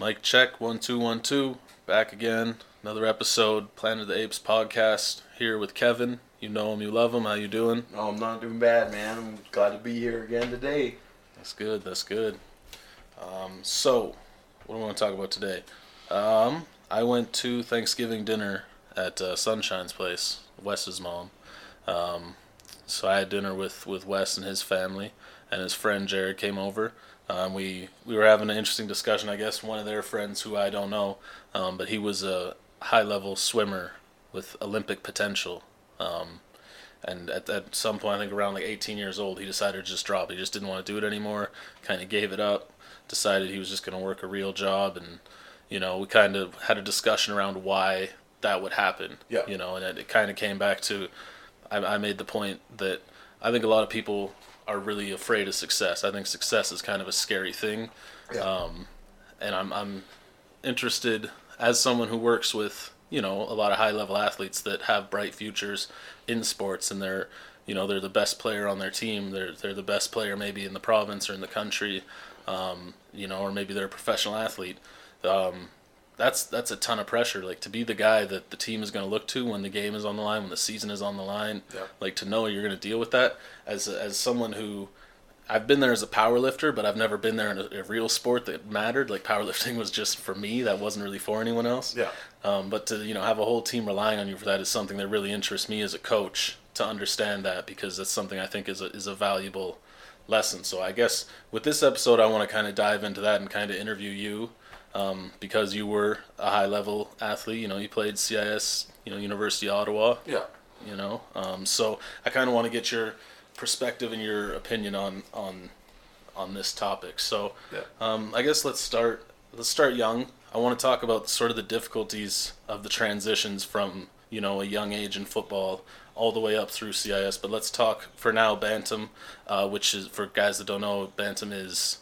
Mic check one two one two. Back again. Another episode. Planet of the Apes podcast. Here with Kevin. You know him. You love him. How you doing? Oh, I'm not doing bad, man. I'm glad to be here again today. That's good. That's good. Um, so, what do I want to talk about today? Um, I went to Thanksgiving dinner at uh, Sunshine's place, Wes's mom. Um, so I had dinner with, with Wes and his family, and his friend Jared came over. Um, we we were having an interesting discussion. I guess one of their friends, who I don't know, um, but he was a high level swimmer with Olympic potential. Um, and at, at some point, I think around like 18 years old, he decided to just drop. He just didn't want to do it anymore. Kind of gave it up. Decided he was just going to work a real job, and you know, we kind of had a discussion around why that would happen. Yeah. You know, and it, it kind of came back to, I, I made the point that I think a lot of people are really afraid of success. I think success is kind of a scary thing. Yeah. Um, and I'm I'm interested as someone who works with you know a lot of high level athletes that have bright futures in sports and they're you know they're the best player on their team they're they're the best player maybe in the province or in the country um, you know or maybe they're a professional athlete um, that's that's a ton of pressure like to be the guy that the team is going to look to when the game is on the line when the season is on the line Yeah. like to know you're going to deal with that as as someone who I've been there as a power lifter, but I've never been there in a, a real sport that mattered. Like powerlifting was just for me; that wasn't really for anyone else. Yeah. Um, but to you know have a whole team relying on you for that is something that really interests me as a coach to understand that because that's something I think is a, is a valuable lesson. So I guess with this episode, I want to kind of dive into that and kind of interview you um, because you were a high level athlete. You know, you played CIS, you know, University of Ottawa Yeah. you know um, so i kind of want to get your perspective and your opinion on on on this topic so Yeah. um, i guess let's start let's start young i want to talk about sort of the difficulties of the transitions from you know a young age in football all the way up through cis but let's talk for now bantam uh, which is for guys that don't know bantam is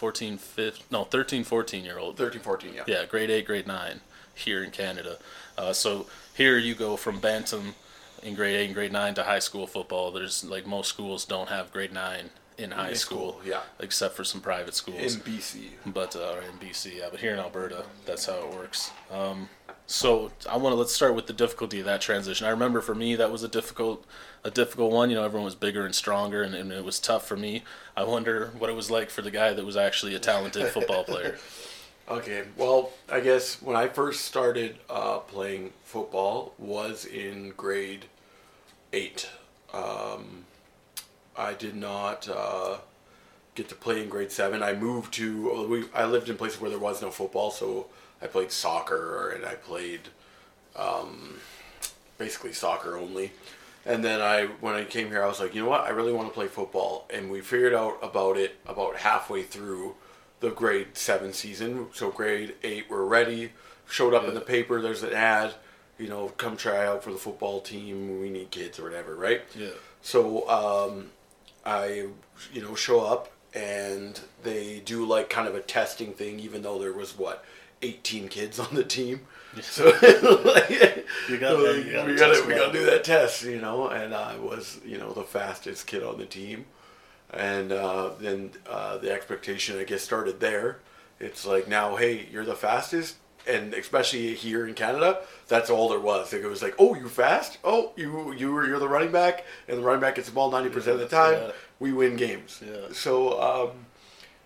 14 15 no 13 14 year old 13, 14, yeah. yeah, grade eight, grade nine here in Canada. Uh, so here you go from Bantam in grade eight and grade nine to high school football. There's like most schools don't have grade nine in high In school, school, yeah. except for some private schools. In BC. but uh, in BC, yeah, but here in Alberta, that's how it works. Um, so I want to let's start with the difficulty of that transition. I remember for me that was a difficult, a difficult one. You know, everyone was bigger and stronger, and, and it was tough for me. I wonder what it was like for the guy that was actually a talented football player. Okay, well, I guess when I first started uh, playing football was in grade eight. Um, I did not uh, get to play in grade seven. I moved to. We, I lived in places where there was no football, so I played soccer and I played um, basically soccer only. And then I, when I came here, I was like, you know what? I really want to play football. And we figured out about it about halfway through the grade seven season. So grade eight, we're ready. Showed up in the paper. There's an ad. You know, come try out for the football team. We need kids or whatever, right? Yeah. So um, I, you know, show up and they do like kind of a testing thing, even though there was what, 18 kids on the team. So like, You got- so, you gotta we gotta we gotta do that test, you know. And I was, you know, the fastest kid on the team, and uh, then uh, the expectation I guess started there. It's like now, hey, you're the fastest, and especially here in Canada, that's all there was. Like, it was like, oh, you're fast. Oh, you you were you're the running back, and the running back gets the ball ninety percent of the time. Yeah. We win games. Yeah. So um,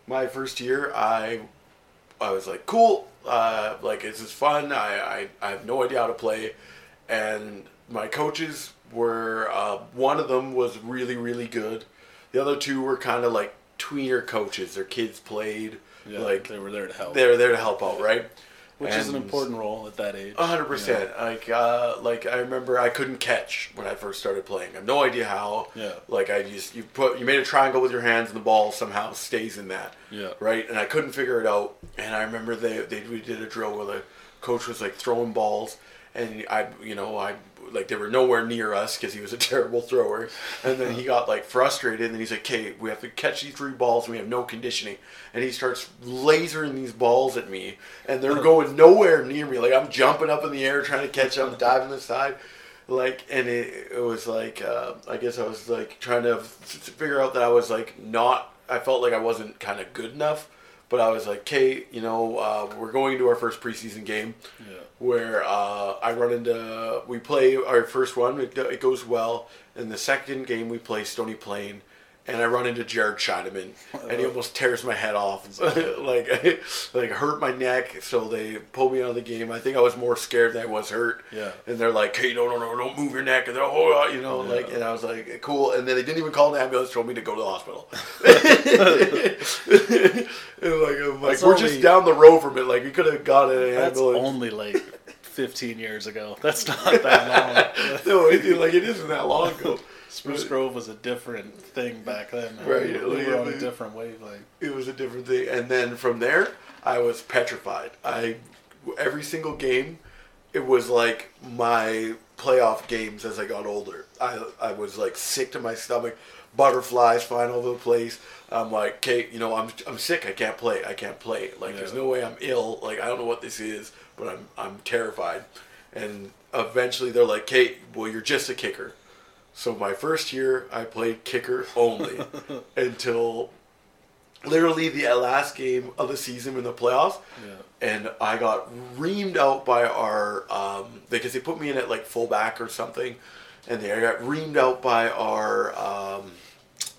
my first year, I I was like, cool, uh, like this is fun. I, I I have no idea how to play, and my coaches were uh, one of them was really really good. The other two were kind of like tweener coaches. Their kids played. Yeah, like they were there to help. they're there to help out, right? Which is an important role at that age. a hundred percent. Like, uh, like I remember I couldn't catch when I first started playing. I have no idea how. Yeah. Like I just you put you made a triangle with your hands and the ball somehow stays in that. Yeah. Right. And I couldn't figure it out. And I remember they they we did a drill where the coach was like throwing balls, and I you know I like they were nowhere near us because he was a terrible thrower. And then he got like frustrated, and he's like, "Okay, we have to catch these three balls, and we have no conditioning." And he starts lasering these balls at me, and they're going nowhere near me. Like I'm jumping up in the air trying to catch them, diving the side, like, and it, it was like uh, I guess I was like trying to f- figure out that I was like not. I felt like I wasn't kind of good enough, But I was like, okay, you know, uh, we're going to our first preseason game Yeah. where uh, I run into we play our first one it, it goes well and the second game we play Stony Plain and I run into Jared Scheideman and he uh-huh. almost tears my head off. Like like hurt my neck so they pulled me out of the game. I think I was more scared than I was hurt. Yeah. and they're like hey no no no don't move your neck. And they're oh uh, you know like and I was like cool. And then they didn't even call an ambulance told me to go to the hospital. And like, like we're only- just down the road from it. Like we could have got an That's ambulance. only like 15 years ago. That's not that long. no, it, like it isn't that long ago. Spruce Grove was a different thing back then. man. Right, We like, were on a different wavelength. It was a different thing, and then from there, I was petrified. I every single game, it was like my playoff games as I got older. I I was like sick to my stomach, butterflies flying all over the place. I'm like, Kate, you know, I'm I'm sick. I can't play. I can't play. Like, there's no way I'm ill. Like, I don't know what this is, but I'm I'm terrified. And eventually, they're like, Kate, well, you're just a kicker. So my first year, I played kicker only until literally the last game of the season in the playoffs. Yeah. And I got reamed out by our um, because they put me in at like fullback or something, and they I got reamed out by our um,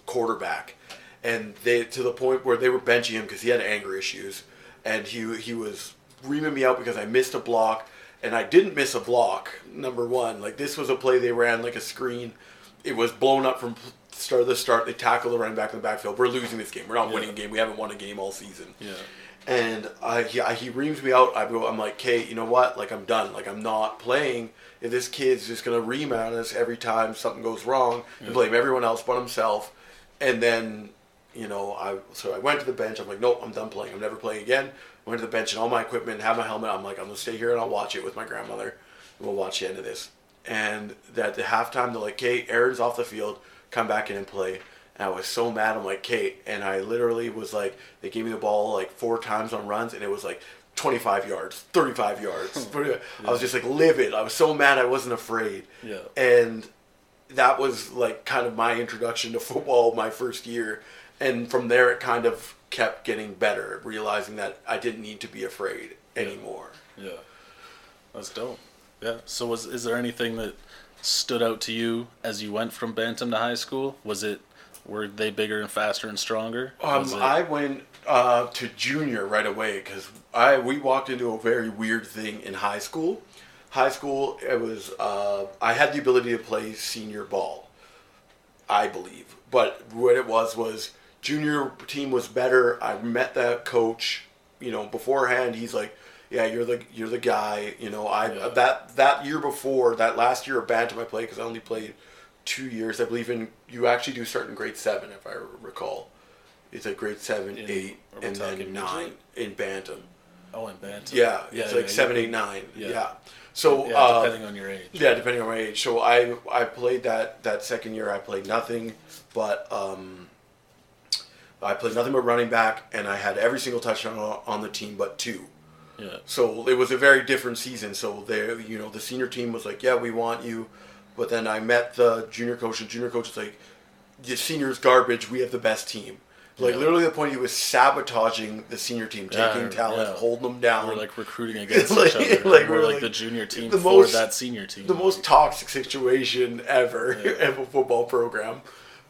quarterback, and they to the point where they were benching him because he had anger issues, and he he was reaming me out because I missed a block, and I didn't miss a block. Number one, like this was a play they ran like a screen, it was blown up from start of the start. They tackled the running back in the backfield. We're losing this game. We're not Yeah. winning a game. We haven't won a game all season. Yeah. And I, he, I, he reams me out. I go, I'm like, Kate, you know what? Like, I'm done. Like, I'm not playing. If this kid's just gonna ream at us every time something goes wrong and blame everyone else but himself, and then, you know, I so I went to the bench. I'm like, nope, I'm done playing. I'm never playing again. Went to the bench and all my equipment, have my helmet. I'm like, I'm gonna stay here and I'll watch it with my grandmother. And we'll watch the end of this. And at the halftime, they're like, Kate, Aaron's off the field. Come back in and play. And I was so mad. I'm like, Kate. And I literally was like, they gave me the ball like four times on runs, and it was like 25 yards, 35 yards. I was just like livid. I was so mad I wasn't afraid. Yeah. And that was like kind of my introduction to football my first year. And from there, it kind of kept getting better, realizing that I didn't need to be afraid anymore. Yeah. That's dope. Yeah. So was is there anything that stood out to you as you went from Bantam to high school? Was it were they bigger and faster and stronger? Um, it- I went uh, to junior right away because I we walked into a very weird thing in high school. High school, it was uh, I had the ability to play senior ball, I believe, but what it was was junior team was better. I met that coach, you know, beforehand. He's like, "Yeah, you're the you're the guy." You know, I Yeah. that that year before that last year of bantam I played because I only played two years. I believe in you actually do start in grade seven if I recall. It's like grade seven, In- eight, and then nine in bantam. oh in Bantam. Yeah, yeah, it's like yeah, seven, yeah. eight, nine. Yeah. So uh, depending on your age. yeah, depending on my age. So I I played that that second year. I played nothing but um, I played nothing but running back, and I had every single touchdown on, on the team but two. Yeah. So it was a very different season. So they, you know, the senior team was like, "Yeah, we want you," but then I met the junior coach, and junior coach was like, "The seniors garbage. We have the best team." Like Yeah. literally, the point he was sabotaging the senior team, Yeah, taking talent, yeah. holding them down. We're like recruiting against Like- each other. like, we're we're like, like the junior team the for most- that senior team. the most toxic situation ever Yeah. of a football program.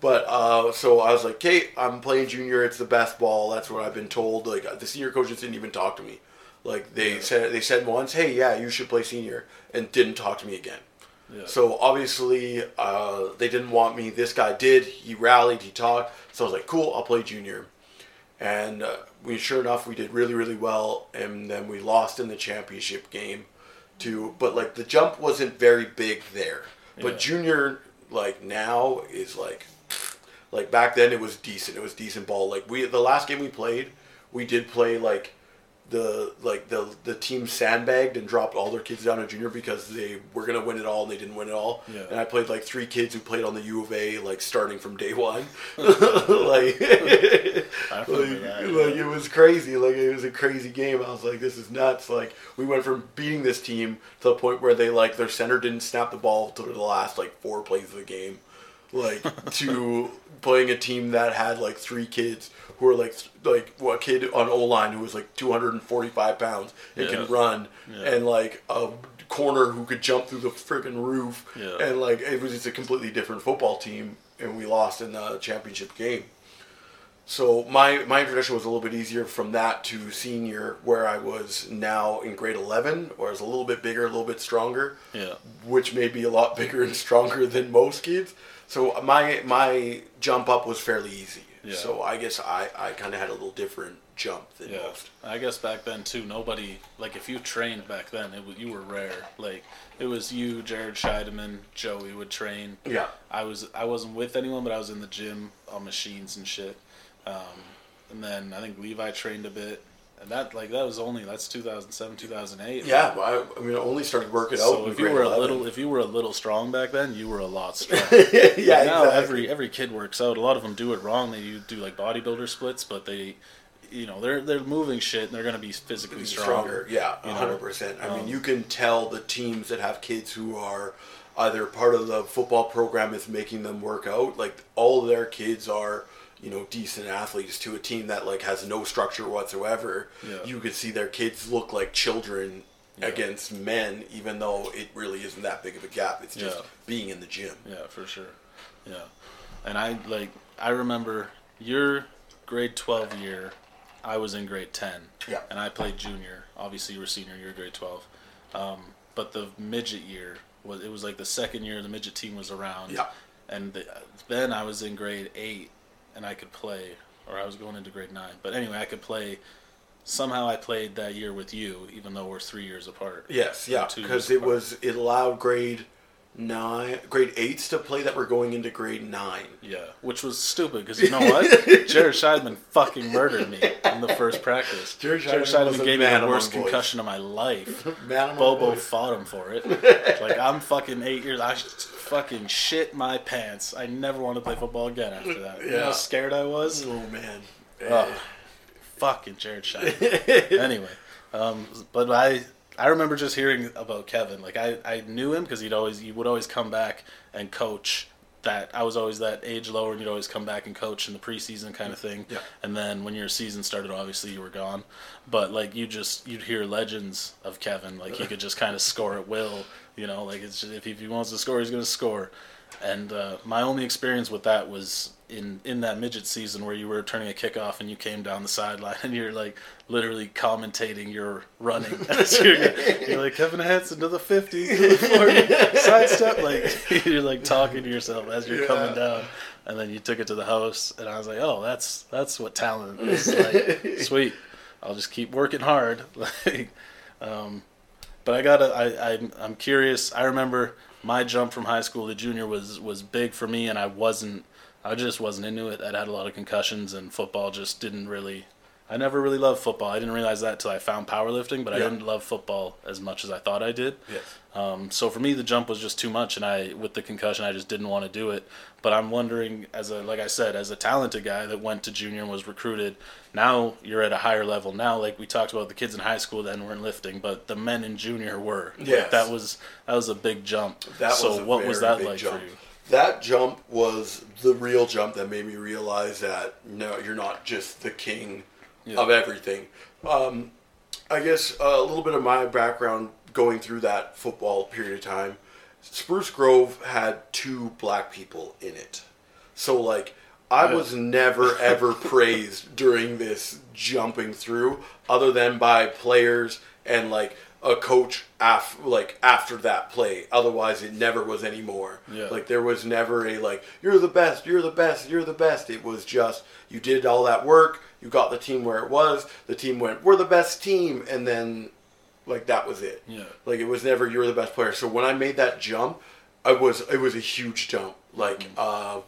But uh, so I was like, Kate, I'm playing junior. It's the best ball. That's what I've been told. Like the senior coaches didn't even talk to me. Like they Yeah. said, they said once, "Hey, yeah, you should play senior," and didn't talk to me again. Yeah. So obviously, uh, they didn't want me. This guy did. He rallied. He talked. So I was like, "Cool, I'll play junior." And uh, we, sure enough, we did really, really well. And then we lost in the championship game, to. But like the jump wasn't very big there. But Yeah. junior, like now, is like, like back then it was decent. It was decent ball. Like we, the last game we played, we did play like the like the the team sandbagged and dropped all their kids down to junior because they were gonna win it all and they didn't win it all. Yeah. And I played like three kids who played on the U of A like starting from day one. like, like, that, like yeah. it was crazy. Like it was a crazy game. I was like, this is nuts. Like we went from beating this team to the point where they like their center didn't snap the ball to the last like four plays of the game. Like to playing a team that had like three kids who were like like well, a kid on O line who was like 245 pounds and Yeah. can run, Yeah. and like a corner who could jump through the freaking roof, Yeah. and like it was just a completely different football team, and we lost in the championship game. So my my introduction was a little bit easier from that to senior, where I was now in grade 11, where I was a little bit bigger, a little bit stronger Yeah. which may be a lot bigger and stronger than most kids. So my my jump up was fairly easy. Yeah. So I guess I, I kind of had a little different jump than Yeah, most. I guess back then too. Nobody like if you trained back then, it was, you were rare. Like it was you, Jared Scheideman, Joey would train. Yeah. I was I wasn't with anyone, but I was in the gym on machines and shit. Um, and then I think Levi trained a bit, and that like that was only that's 2007, 2008. Yeah, I, I mean, I only started working out. So if you were a little if you were a little strong back then, you were a lot stronger. yeah, now exactly. every every kid works out. A lot of them do it wrong. They do like bodybuilder splits, but they, you know, they're they're moving shit and they're gonna be physically stronger. stronger. Yeah, you hundred percent. I mean, Um, you can tell the teams that have kids who are either part of the football program is making them work out. Like all their kids are, you know, decent athletes. To a team that like has no structure whatsoever, Yeah. you could see their kids look like children Yeah. against men, even though it really isn't that big of a gap. It's just Yeah. being in the gym. Yeah, for sure. Yeah, and I like I remember your grade twelve year. I was in grade ten. Yeah. And I played junior. Obviously, you were senior. You were grade twelve. Um, but the midget year was it was like the second year the midget team was around. Yeah. And the, then I was in grade eight, and I could play, or I was going into grade nine. But anyway, I could play. Somehow I played that year with you, even though we're three years apart. Yes, yeah, because it was it allowed grade nine, grade eights to play that were going into grade nine. Yeah, which was stupid because you know what? Jared Scheidman fucking murdered me in the first practice. Jared Jared Scheidman Scheidman gave me the worst concussion of my life. Man Bobo boys. fought him for it. like I'm fucking eight years. I fucking shit my pants. I never want to play football again after that. You know Yeah. how scared I was. Oh man. Oh, fucking Jared Scheidman. anyway, um, but I I remember just hearing about Kevin. Like I, I knew him because he'd always he would always come back and coach. That I was always that age lower, and you'd always come back and coach in the preseason kind of thing. Yeah. And then when your season started, obviously you were gone. But like you just you'd hear legends of Kevin. Like he could just kind of score at will. You know, like it's just, if he, if he wants to score, he's going to score. And uh, my only experience with that was in in that midget season where you were turning a kickoff and you came down the sideline and you're like literally commentating your running. As you're, you're like Kevin Hansen to the 50, to the 40, sidestep. Like you're like talking to yourself as you're coming down. And then you took it to the house, and I was like, "Oh, that's that's what talent is like. Sweet, I'll just keep working hard." Like, um, but I gotta. I, I I'm curious. I remember my jump from high school to junior was was big for me, and I wasn't. I just wasn't into it. I'd had a lot of concussions, and football just didn't really. I never really loved football. I didn't realize that till I found powerlifting, but I Yeah. didn't love football as much as I thought I did. Yes. Um, so for me, the jump was just too much, and I, with the concussion, I just didn't want to do it. But I'm wondering, as a like I said, as a talented guy that went to junior and was recruited, now you're at a higher level. Now, like we talked about, the kids in high school then weren't lifting, but the men in junior were. Like, that was that was a big jump. That so was a what was that like jump. for you? That jump was the real jump that made me realize that no, you're not just the king Yeah. of everything. Um, I guess uh, a little bit of my background going through that football period of time. Spruce Grove had two black people in it, so like I was never ever praised during this jumping through, other than by players and like a coach af- like after that play. Otherwise, it never was anymore. Yeah. Like there was never a like you're the best, you're the best, you're the best. It was just you did all that work, you got the team where it was. The team went, we're the best team, and then like that was it. Yeah. Like it was never you're the best player. So when I made that jump, I was it was a huge jump. Like uh,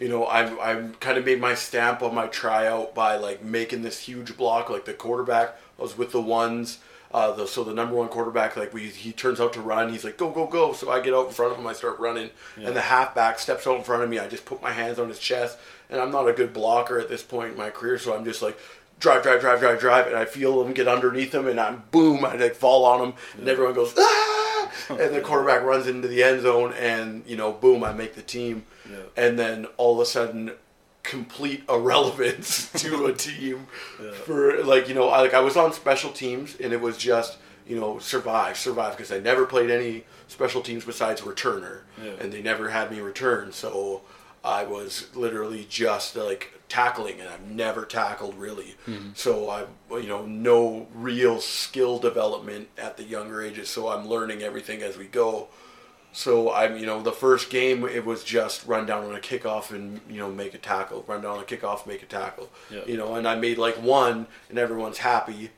you know, I I kind of made my stamp on my tryout by like making this huge block. Like the quarterback, I was with the ones. Uh, the, so the number one quarterback, like we, he turns out to run. He's like, go, go, go. So I get out in front of him. I start running, and the halfback steps out in front of me. I just put my hands on his chest, and I'm not a good blocker at this point in my career. So I'm just like, drive, drive, drive, drive, drive, and I feel them get underneath them, and I'm boom, I like fall on them, and everyone goes ah, and the quarterback runs into the end zone, and you know, boom, I make the team, Yeah. and then all of a sudden, complete irrelevance to a team Yeah. for like you know, I, like I was on special teams, and it was just you know survive, survive because I never played any special teams besides returner, Yeah. and they never had me return, so I was literally just like tackling, and I've never tackled really. Mm-hmm. So I, you know, no real skill development at the younger ages. So I'm learning everything as we go. So I'm, you know, the first game it was just run down on a kickoff and you know make a tackle, run down on a kickoff, make a tackle. Yeah. You know, and I made like one, and everyone's happy,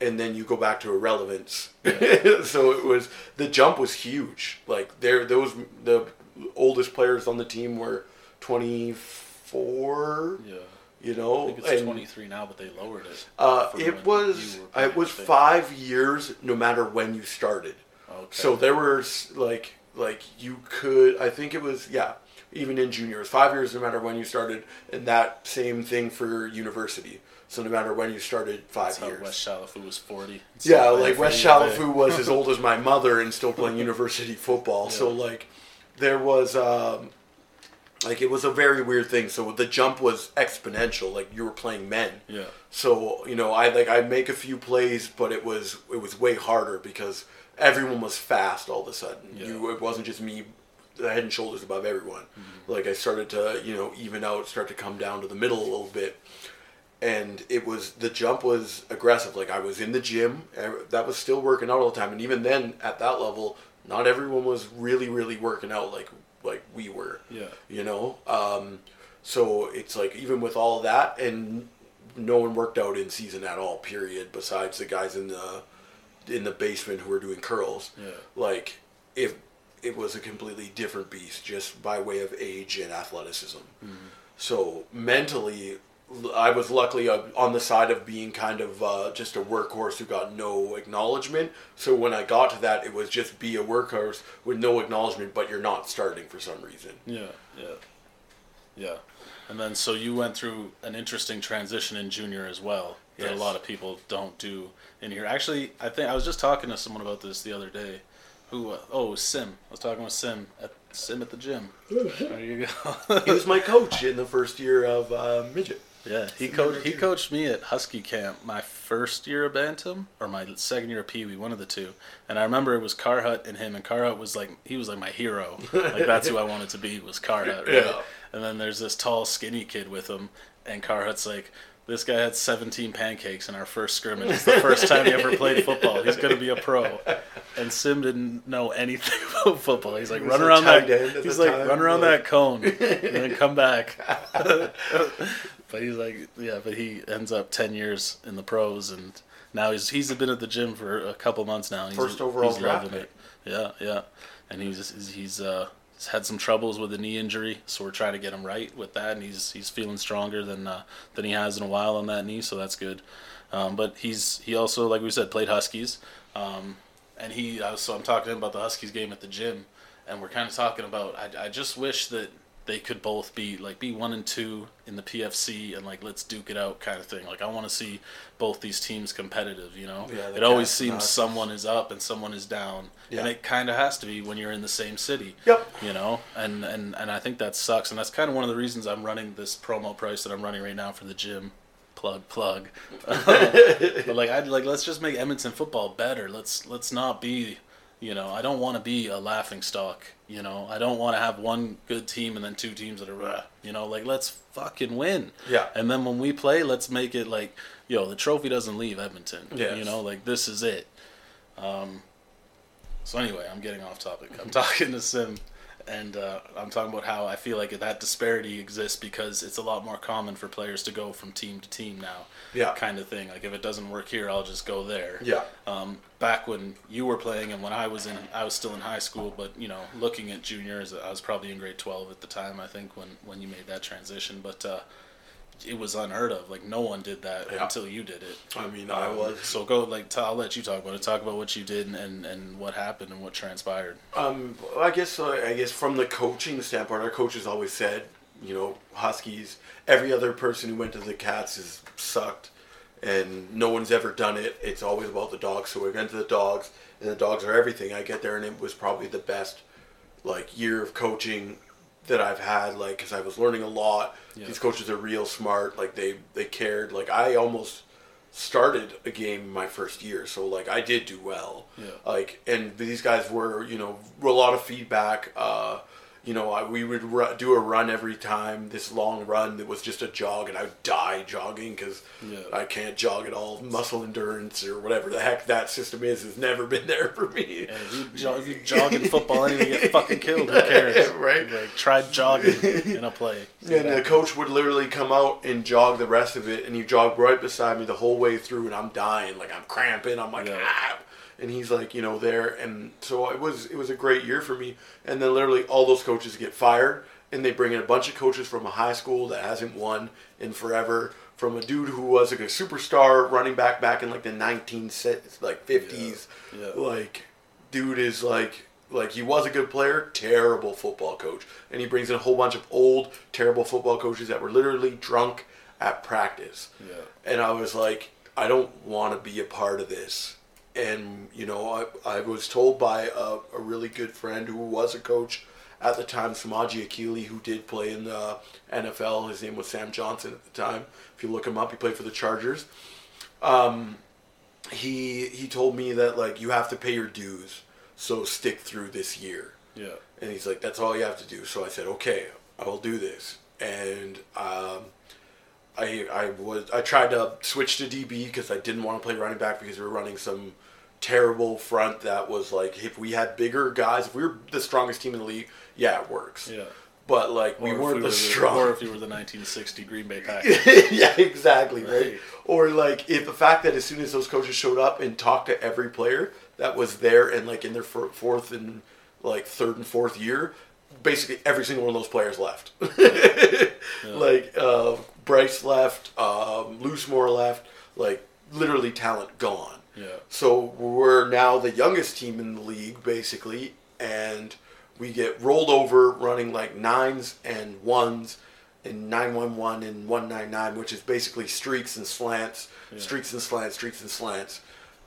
and then you go back to irrelevance. so it was the jump was huge. Like there, those the oldest players on the team were 24. Yeah. You know, I think it's and, 23 now, but they lowered it. Uh, it was you were playing, it was five years, no matter when you started. Okay. So there was like like you could I think it was yeah even in juniors five years no matter when you started and that same thing for university. So no matter when you started five That's years. West Shalafu was 40. Yeah, like West for U of A. Shalafu was as old as my mother and still playing university football. So like there was um like it was a very weird thing. So the jump was exponential. Like you were playing men. Yeah. So you know, I like I'd make a few plays, but it was it was way harder because everyone was fast all of a sudden. Yeah. You it wasn't just me, the head and shoulders above everyone. Mm-hmm. Like I started to you know even out, start to come down to the middle a little bit, and it was the jump was aggressive. Like I was in the gym, that was still working out all the time, and even then at that level, not everyone was really really working out like like we were Yeah. you know um, so it's like even with all that and no one worked out in season at all period besides the guys in the in the basement who were doing curls Yeah. like if it was a completely different beast just by way of age and athleticism so mentally I was luckily uh, on the side of being kind of uh, just a workhorse who got no acknowledgement. So when I got to that, it was just be a workhorse with no acknowledgement, but you're not starting for some reason. Yeah, yeah, yeah. And then so you went through an interesting transition in junior as well that Yes. a lot of people don't do in here. Actually, I think I was just talking to someone about this the other day. Who? Uh, oh, Sim. I was talking with Sim at Sim at the gym. There you go. He was my coach in the first year of uh, midget. Yeah, he coached. He coached me at Husky Camp my first year of Bantam or my second year of Pee Wee, one of the two. And I remember it was Carhut and him, and Carhut was like he was like my hero. Like that's who I wanted to be was Carhut. Right? Yeah. And then there's this tall, skinny kid with him, and Carhut's like. This guy had 17 pancakes in our first scrimmage. It's the first time he ever played football. He's going to be a pro. And Sim didn't know anything about football. He's like, run around that. He's like, time, run around like- that cone and then come back. but he's like, yeah, but he ends up 10 years in the pros and now he's he's been at the gym for a couple months now. He's, First overall he's draft loving it. Yeah, yeah. And he's he's, he's uh he's had some troubles with a knee injury, so we're trying to get him right with that and he's he's feeling stronger than uh, than he has in a while on that knee, so that's good. Um, but he's he also like we said played Huskies. Um, and he so I'm talking to him about the Huskies game at the gym and we're kind of talking about I, I just wish that they could both be like be one and two in the PFC and like let's duke it out kind of thing. Like I want to see both these teams competitive. You know, Yeah, it always seems someone is up and someone is down, Yeah. and it kind of has to be when you're in the same city. Yep. You know, and and and I think that sucks, and that's kind of one of the reasons I'm running this promo price that I'm running right now for the gym. Plug plug, but like I'd like let's just make Edmonton football better. Let's let's not be, you know, I don't want to be a laughing stock. You know, I don't want to have one good team and then two teams that are, you know, like let's fucking win. Yeah. And then when we play, let's make it like, yo, the trophy doesn't leave Edmonton. yeah You know, like this is it. Um. So anyway, I'm getting off topic. I'm talking to Sim, and uh, I'm talking about how I feel like that disparity exists because it's a lot more common for players to go from team to team now. Yeah. Kind of thing. Like if it doesn't work here, I'll just go there. Yeah. Um, back when you were playing and when I was in, I was still in high school, but you know, looking at juniors, I was probably in grade 12 at the time. I think when when you made that transition, but uh, it was unheard of. Like no one did that Yeah. until you did it. I mean, I Um, was. So go like t- I'll let you talk about it. Talk about what you did and, and, and what happened and what transpired. Um, I guess uh, I guess from the coaching standpoint, our coaches always said, you know, Huskies. Every other person who went to the Cats is sucked, and no one's ever done it. It's always about the dogs. So we went to the dogs, and the dogs are everything. I get there, and it was probably the best like year of coaching that I've had. Like, because I was learning a lot. Yeah. These coaches are real smart. Like they they cared. Like I almost started a game my first year, so like I did do well. Yeah. Like, and these guys were you know a lot of feedback. Uh, you know, I, we would ru- do a run every time. This long run that was just a jog, and I would die jogging because Yeah. I can't jog at all. Muscle endurance or whatever the heck that system is has never been there for me. If you, jog, if you jog in football and you get fucking killed, who cares? Right. Like, try jogging in a play. See And the coach would literally come out and jog the rest of it, and you jog right beside me the whole way through, and I'm dying, like I'm cramping. I'm like, Yeah. ah. And he's like, you know, there, and so it was. It was a great year for me. And then literally all those coaches get fired, and they bring in a bunch of coaches from a high school that hasn't won in forever. From a dude who was like a superstar running back back in like the 19 like 50s. Yeah. Like, dude is like like he was a good player, terrible football coach, and he brings in a whole bunch of old, terrible football coaches that were literally drunk at practice. Yeah. And I was like, I don't want to be a part of this. And you know, I, I was told by a, a really good friend who was a coach at the time, Samaji Akili, who did play in the NFL. His name was Sam Johnson at the time. If you look him up, he played for the Chargers. Um, he he told me that like you have to pay your dues, so stick through this year. Yeah. And he's like, that's all you have to do. So I said, okay, I will do this. And um, I I was I tried to switch to DB because I didn't want to play running back because we were running some terrible front that was like if we had bigger guys, if we were the strongest team in the league, yeah, it works. Yeah. But like Or we weren't were the strong. Or if you were the 1960 Green Bay Packers. yeah, exactly, right. Right. Or like if the fact that as soon as those coaches showed up and talked to every player that was there and like in their fourth and like third and fourth year, basically every single one of those players left. Like uh, Bryce left, um, Loosemore left, like literally talent gone. Yeah. So we're now the youngest team in the league, basically, and we get rolled over running like nines and ones and 911 and 199, which is basically streaks and slants, streaks and slants, streaks and slants,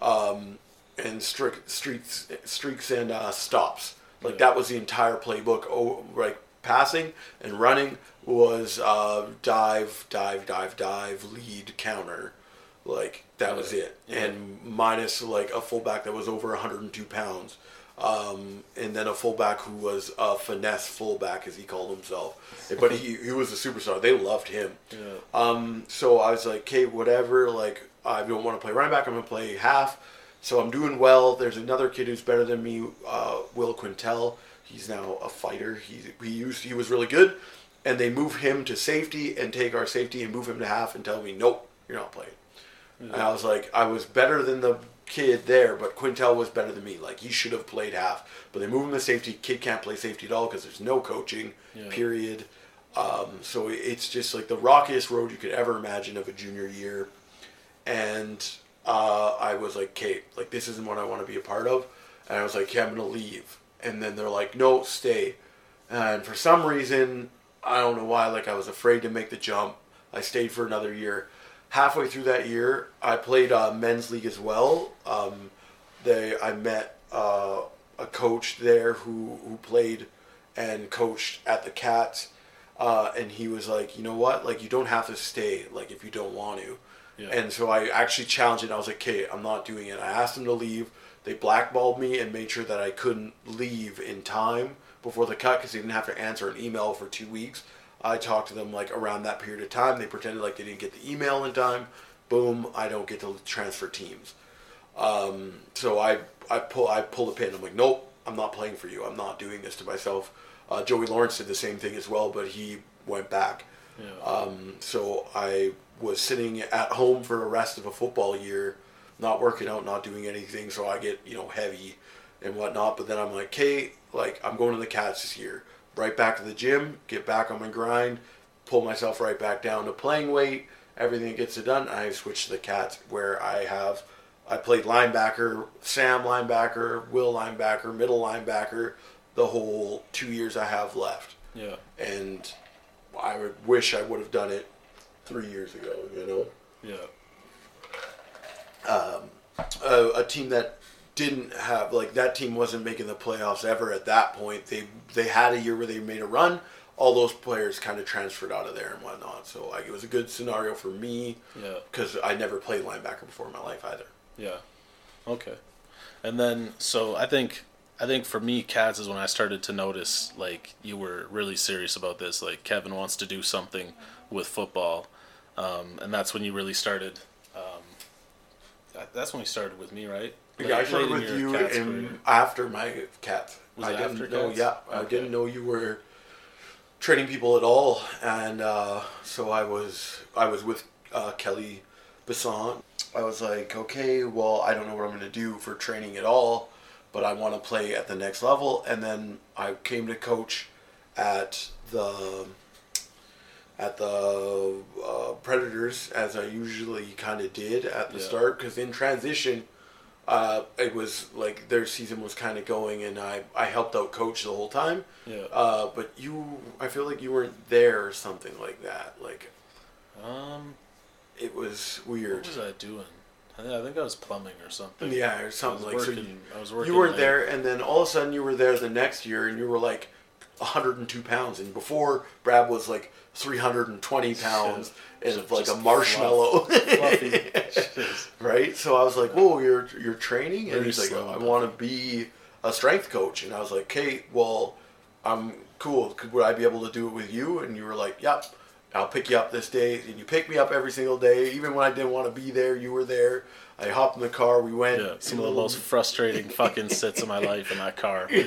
um, and strict streaks, streaks and uh, stops. Like Yeah. that was the entire playbook. Oh, like passing and running was uh, dive, dive, dive, dive, lead, counter. Like that was it, Yeah. and minus like a fullback that was over 102 pounds, um, and then a fullback who was a finesse fullback as he called himself. But he he was a superstar. They loved him. Yeah. Um, so I was like, okay, whatever. Like, I don't want to play running back. I'm going to play half. So I'm doing well. There's another kid who's better than me, uh, Will Quintel. He's now a fighter. He he used he was really good, and they move him to safety and take our safety and move him to half and tell me, nope, you're not playing. And I was like, I was better than the kid there, but Quintel was better than me. Like he should have played half, but they move him to safety. Kid can't play safety at all because there's no coaching. Yeah. Period. Um, so it's just like the rockiest road you could ever imagine of a junior year. And uh, I was like, Kate, like this isn't what I want to be a part of. And I was like, yeah, I'm gonna leave. And then they're like, no, stay. And for some reason, I don't know why, like I was afraid to make the jump. I stayed for another year. Halfway through that year, I played uh, men's league as well. Um, they, I met uh, a coach there who who played and coached at the Cats, uh, and he was like, you know what, like you don't have to stay, like if you don't want to. Yeah. And so I actually challenged it. I was like, okay, I'm not doing it. I asked him to leave. They blackballed me and made sure that I couldn't leave in time before the cut because they didn't have to answer an email for two weeks. I talked to them like around that period of time. They pretended like they didn't get the email in time. Boom, I don't get to transfer teams. Um, so I I pull I pull the pin. I'm like, nope, I'm not playing for you. I'm not doing this to myself. Uh, Joey Lawrence did the same thing as well, but he went back. Yeah. Um, so I was sitting at home for the rest of a football year, not working out, not doing anything. So I get you know heavy and whatnot. But then I'm like, hey, like I'm going to the Cats this year. Right back to the gym, get back on my grind, pull myself right back down to playing weight. Everything gets it done. I switch to the Cats where I have. I played linebacker, Sam linebacker, Will linebacker, middle linebacker, the whole two years I have left Yeah. and I would wish I would have done it three years ago. You know. Yeah. Um, a, a team that didn't have like that team wasn't making the playoffs ever at that point. They they had a year where they made a run. All those players kind of transferred out of there and whatnot. So like it was a good scenario for me Yeah. because I never played linebacker before in my life either. Yeah. Okay. And then so I think I think for me cats is when I started to notice like you were really serious about this. Like Kevin wants to do something with football. Um, and that's when you really started that's when we started with me, right? Like, yeah, I started with you in, after my cat. Was I didn't after know. Cats? Yeah, I didn't know you were training people at all, and uh, so I was I was with uh, Kelly Basson. I was like, okay, well, I don't know what I'm going to do for training at all, but I want to play at the next level. And then I came to coach at the at the uh, Predators as I usually kind of did at the Yeah. start because in transition, uh, it was like their season was kind of going and I, I helped out coach the whole time. Yeah. Uh, but you, I feel like you weren't there or something like that. Like Um it was weird. what was I doing? I think, I was plumbing or something. Yeah, or something like working, so. You, I was working you weren't late. there, and then all of a sudden you were there the next year, and you were like 102 pounds, and before Brad was like 320 pounds and like a marshmallow. Fluffy. Jeez. right? So I was like, "Whoa, you're you're training?" And Very he's like, slow "I want to be a strength coach." And I was like, "Okay, well, I'm cool. Could would I be able to do it with you?" And you were like, "Yep, I'll pick you up this day." And you pick me up every single day, even when I didn't want to be there. You were there. I hopped in the car. We went. Yeah, some of the most frustrating fucking sits of my life in that car. You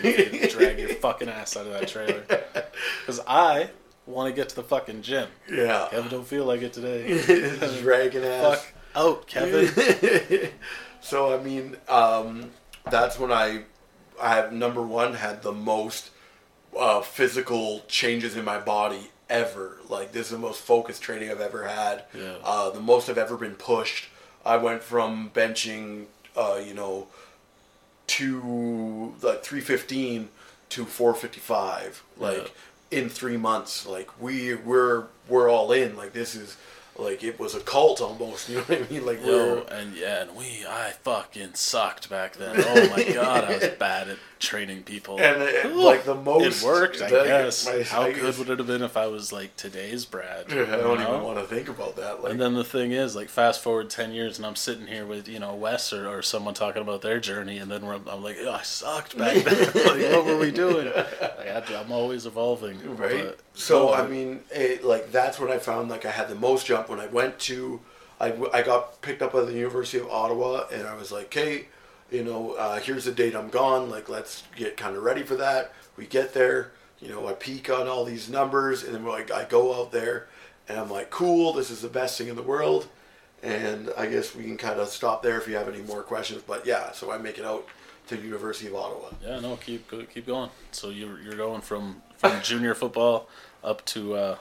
drag your fucking ass out of that trailer. Because I want to get to the fucking gym. Yeah. Kevin don't feel like it today. Dragging ass. Fuck out, Kevin. so I mean, um, that's when I, I have number one had the most uh, physical changes in my body ever. Like this is the most focused training I've ever had. Yeah. Uh, the most I've ever been pushed. I went from benching, uh, you know, to like three fifteen to four fifty five. Like in three months. Like we we're we're all in. Like this is like it was a cult almost. You know what I mean? Like Yo, and yeah, and we, I fucking sucked back then. Oh my god, I was bad at training people. and it, Ooh, like the most it worked, I guess. my- How I good guess- would it have been if I was like today's Brad? I don't know? even want to think about that. Like And then the thing is, like, fast forward ten years, and I'm sitting here with you know Wes or, or someone talking about their journey, and then we're, I'm like, oh, I sucked back then. like, what were we doing? Like, I, I'm always evolving, right? but- so I mean, it, like that's when I found like I had the most jump when I went to, I, I got picked up at the University of Ottawa, and I was like, hey, you know, uh, here's the date I'm gone. Like, let's get kind of ready for that. We get there, you know, I peak on all these numbers, and then like, I go out there, and I'm like, cool, this is the best thing in the world. And I guess we can kind of stop there if you have any more questions. But yeah, so I make it out to University of Ottawa. Yeah, no, keep keep going. So you're you're going from from junior football up to uh,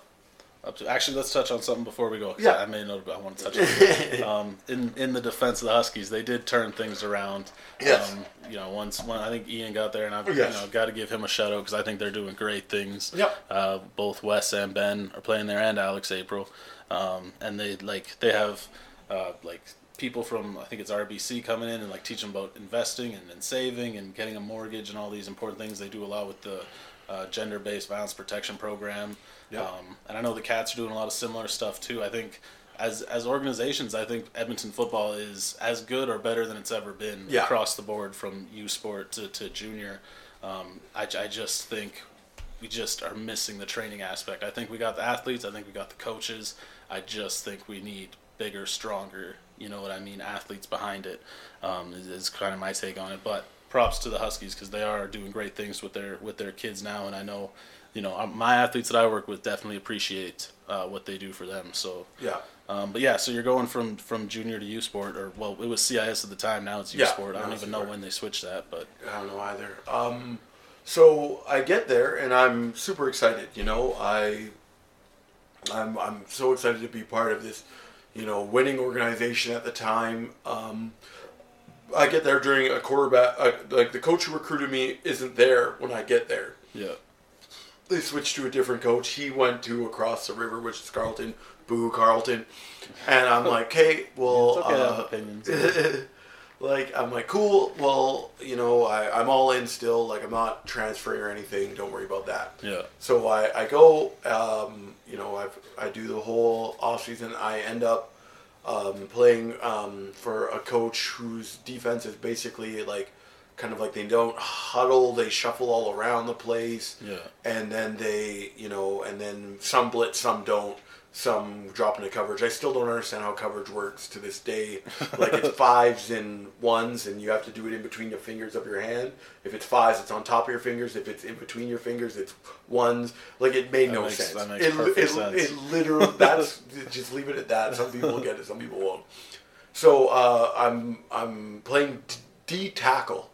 up to. Actually, let's touch on something before we go. Yeah. I made a note. I want to touch. on um, in in the defense of the Huskies, they did turn things around. Yes. Um, you know, once when I think Ian got there, and I've Yes. you know got to give him a shout out because I think they're doing great things. Yep. Uh, both Wes and Ben are playing there, and Alex April, um, and they like they have uh, like people from I think it's RBC coming in and like teach them about investing and, and saving and getting a mortgage and all these important things. They do a lot with the uh, gender-based violence protection program, Yep. um, and I know the Cats are doing a lot of similar stuff too. I think. As, as organizations, I think Edmonton football is as good or better than it's ever been Yeah. across the board from U Sport to, to junior. Um, I, I just think we just are missing the training aspect. I think we got the athletes. I think we got the coaches. I just think we need bigger, stronger. You know what I mean? Athletes behind it um, is, is kind of my take on it. But props to the Huskies because they are doing great things with their with their kids now, and I know, you know, my athletes that I work with definitely appreciate uh, what they do for them. So. Yeah. Um, but yeah, so you're going from, from junior to U Sport, or well, it was CIS at the time. Now it's U Yeah, Sport. I don't even know when they switched that, but I don't know either. Um, so I get there and I'm super excited. You know, I, I'm I'm so excited to be part of this, you know, winning organization at the time. Um, I get there during a quarterback. Uh, like the coach who recruited me isn't there when I get there. yeah, they switched to a different coach. He went to across the river, which is Carleton. Boo, Carleton. And I'm like, hey, well, okay uh, opinions. like I'm like, cool. Well, you know, I, I'm all in still. Like I'm not transferring or anything. Don't worry about that. Yeah. So I, I go, um, you know, I've, I do the whole off season. I end up um, playing um, for a coach whose defense is basically like kind of like they don't huddle, they shuffle all around the place, Yeah. and then they, you know, and then some blitz, some don't. Some drop into coverage. I still don't understand how coverage works to this day. Like it's fives and ones, and you have to do it in between the fingers of your hand. If it's fives, it's on top of your fingers. If it's in between your fingers, it's ones. Like it made That no makes- sense. that makes it, perfect it, sense. it literally that's just leave it at that. Some people will get it, some people won't. So uh, I'm I'm playing D tackle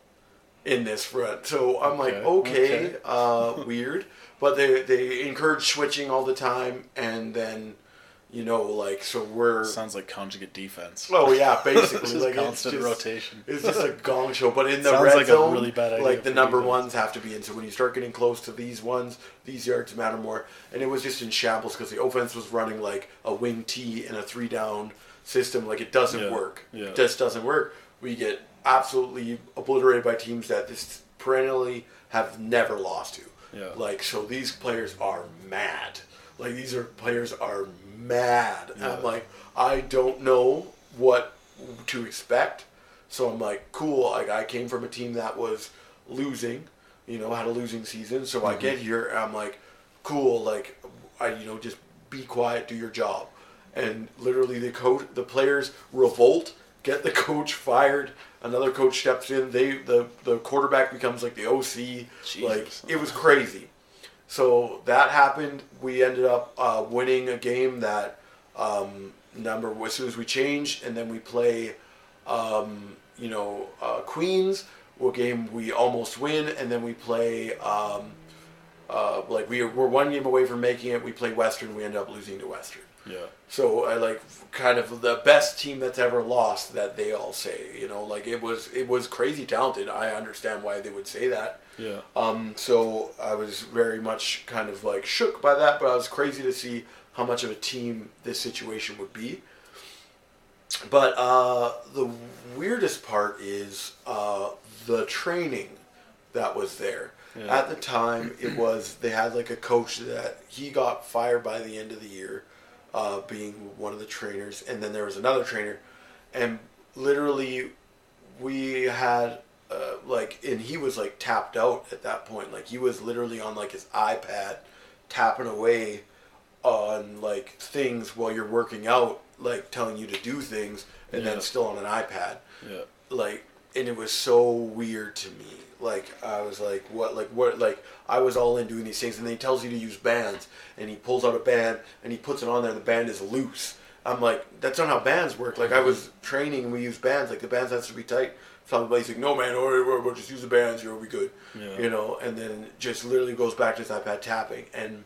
in this front. So I'm like, Okay, okay, okay. Uh, weird. But they they encourage switching all the time, and then you know like so we're Sounds like conjugate defense. oh yeah basically Just like constant it's just, rotation. It's just a gong show. But in the Sounds red like a zone, really bad idea like the number defense. ones have to be in. So when you start getting close to these ones, these yards matter more. And it was just in shambles because the offense was running like a wing T and a three down system. Like it doesn't Yeah, work. yeah. It just doesn't work. We get absolutely obliterated by teams that this perennially have never lost to. Yeah. Like so, these players are mad. Like these are players are mad. And I'm like, I don't know what to expect. So I'm like, cool. Like I came from a team that was losing, you know, had a losing season. So I mm-hmm. get here, and I'm like, cool. Like, I you know just be quiet, do your job. And literally, the coach, the players revolt, get the coach fired. Another coach steps in. They the the quarterback becomes like the OC. Like it was crazy. So that happened. We ended up uh, winning a game that um, number as soon as we change, and then we play, um, you know, uh, Queens. A game we almost win, and then we play. Um, uh, like we we're one game away from making it. We play Western. We end up losing to Western. Yeah. So I like kind of the best team that's ever lost that they all say. You know, like it was it was crazy talented. I understand why they would say that. Yeah. Um, so I was very much kind of like shook by that, but I was crazy to see how much of a team this situation would be. But uh, the weirdest part is uh, the training that was there. Yeah. At the time, it was they had like a coach that he got fired by the end of the year, uh, being one of the trainers, and then there was another trainer, and literally, we had uh, like, and he was like tapped out at that point. Like he was literally on like his iPad, tapping away on like things while you're working out, like telling you to do things, and Yeah. then still on an iPad Yeah. like and it was so weird to me like i was like what like what like i was all in doing these things and then he tells you to use bands and he pulls out a band and he puts it on there and the band is loose. I'm like that's not how bands work. Like i was training and we use bands like the bands has to be tight. Somebody's like no man or we'll we'll just use the bands you'll be good. Yeah. you know and then just literally goes back to his ipad tapping. And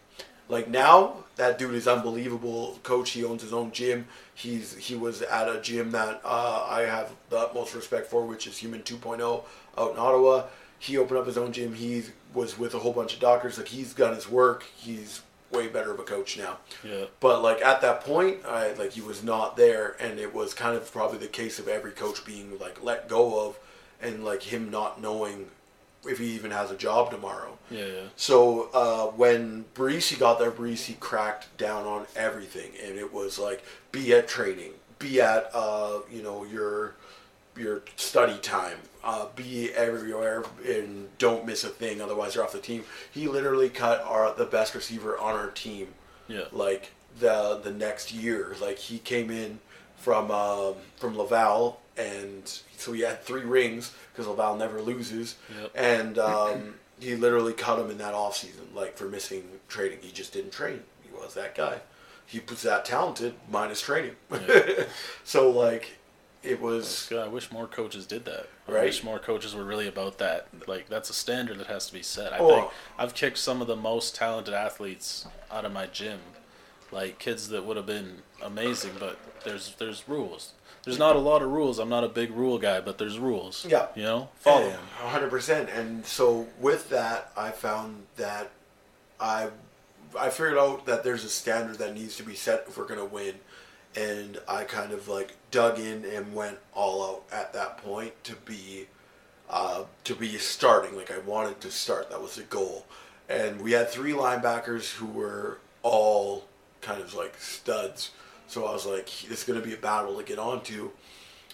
like now that dude is unbelievable. Coach he owns his own gym. He's he was at a gym that uh, i have the utmost respect for which is human 2.0 out in ottawa he opened up his own gym. He was with a whole bunch of doctors. Like he's done his work. He's way better of a coach now. Yeah. but like at that point i like he was not there. And it was kind of probably the case of every coach being like let go of and like him not knowing if he even has a job tomorrow. Yeah. Yeah. so uh, when Barresi got there, Barresi cracked down on everything, and it was like be at training, be at uh, you know your your study time, uh, be everywhere, and don't miss a thing, otherwise you're off the team. He literally cut our the best receiver on our team Yeah. like the the next year. Like he came in from um, from Laval, and so he had three rings because Laval never loses, Yep. and um, he literally cut him in that off season, like for missing training. He just didn't train. He was that guy. He was that talented minus training. Yeah. so like it was. I wish more coaches did that. I Right. wish more coaches were really about that. Like that's a standard that has to be set. I Oh. think I've kicked some of the most talented athletes out of my gym, like kids that would have been amazing. But there's there's rules. There's not a lot of rules. I'm not a big rule guy, but there's rules. Yeah. You know, follow them. hundred percent. And so with that, I found that I I figured out that there's a standard that needs to be set if we're gonna win, and I kind of like dug in and went all out at that point to be uh, to be starting. Like I wanted to start. That was the goal. And we had three linebackers who were all kind of like studs. So I was like, is going to be a battle to get onto.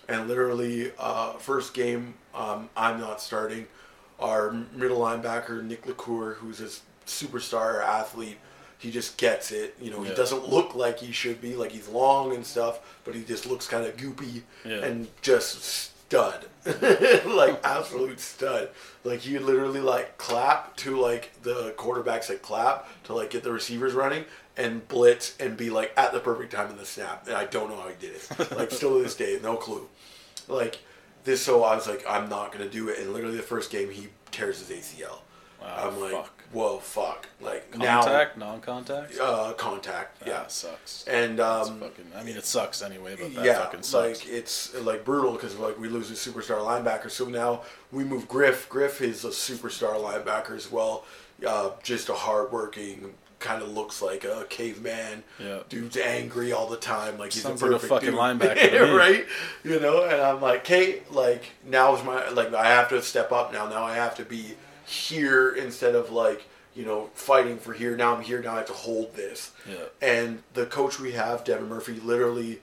And literally, uh, first game, um, I'm not starting. Our middle linebacker, Nick LaCour, who's a superstar athlete, he just gets it. You know, Yeah. he doesn't look like he should be, like he's long and stuff, but he just looks kind of goopy Yeah. and just stud. like absolute stud. Like he literally like clap to like the quarterbacks that clap to like get the receivers running and blitz and be like at the perfect time in the snap. And I don't know how he did it. Like still to this day, no clue. Like this so I was like, I'm not gonna do it and literally the first game he tears his ACL. Wow, I'm like, fuck. whoa, fuck. Like Contact, non-contact. uh, contact. Yeah, Yeah, sucks. and um, fucking. I mean, it sucks anyway, but that yeah, fucking sucks. like it's like brutal because like we lose a superstar linebacker. So now we move Griff. Griff is a superstar linebacker as well. Uh, just a hardworking, kind of looks like a caveman. Yeah. dude's angry all the time. Like he's Sounds a like a perfect fucking dude. linebacker right? You know, and I'm like, Kate, like now is my like I have to step up now. Now I have to be here instead of like you know fighting for here. Now I'm here. Now I have to hold this. Yeah. And the coach we have, Devin Murphy, literally,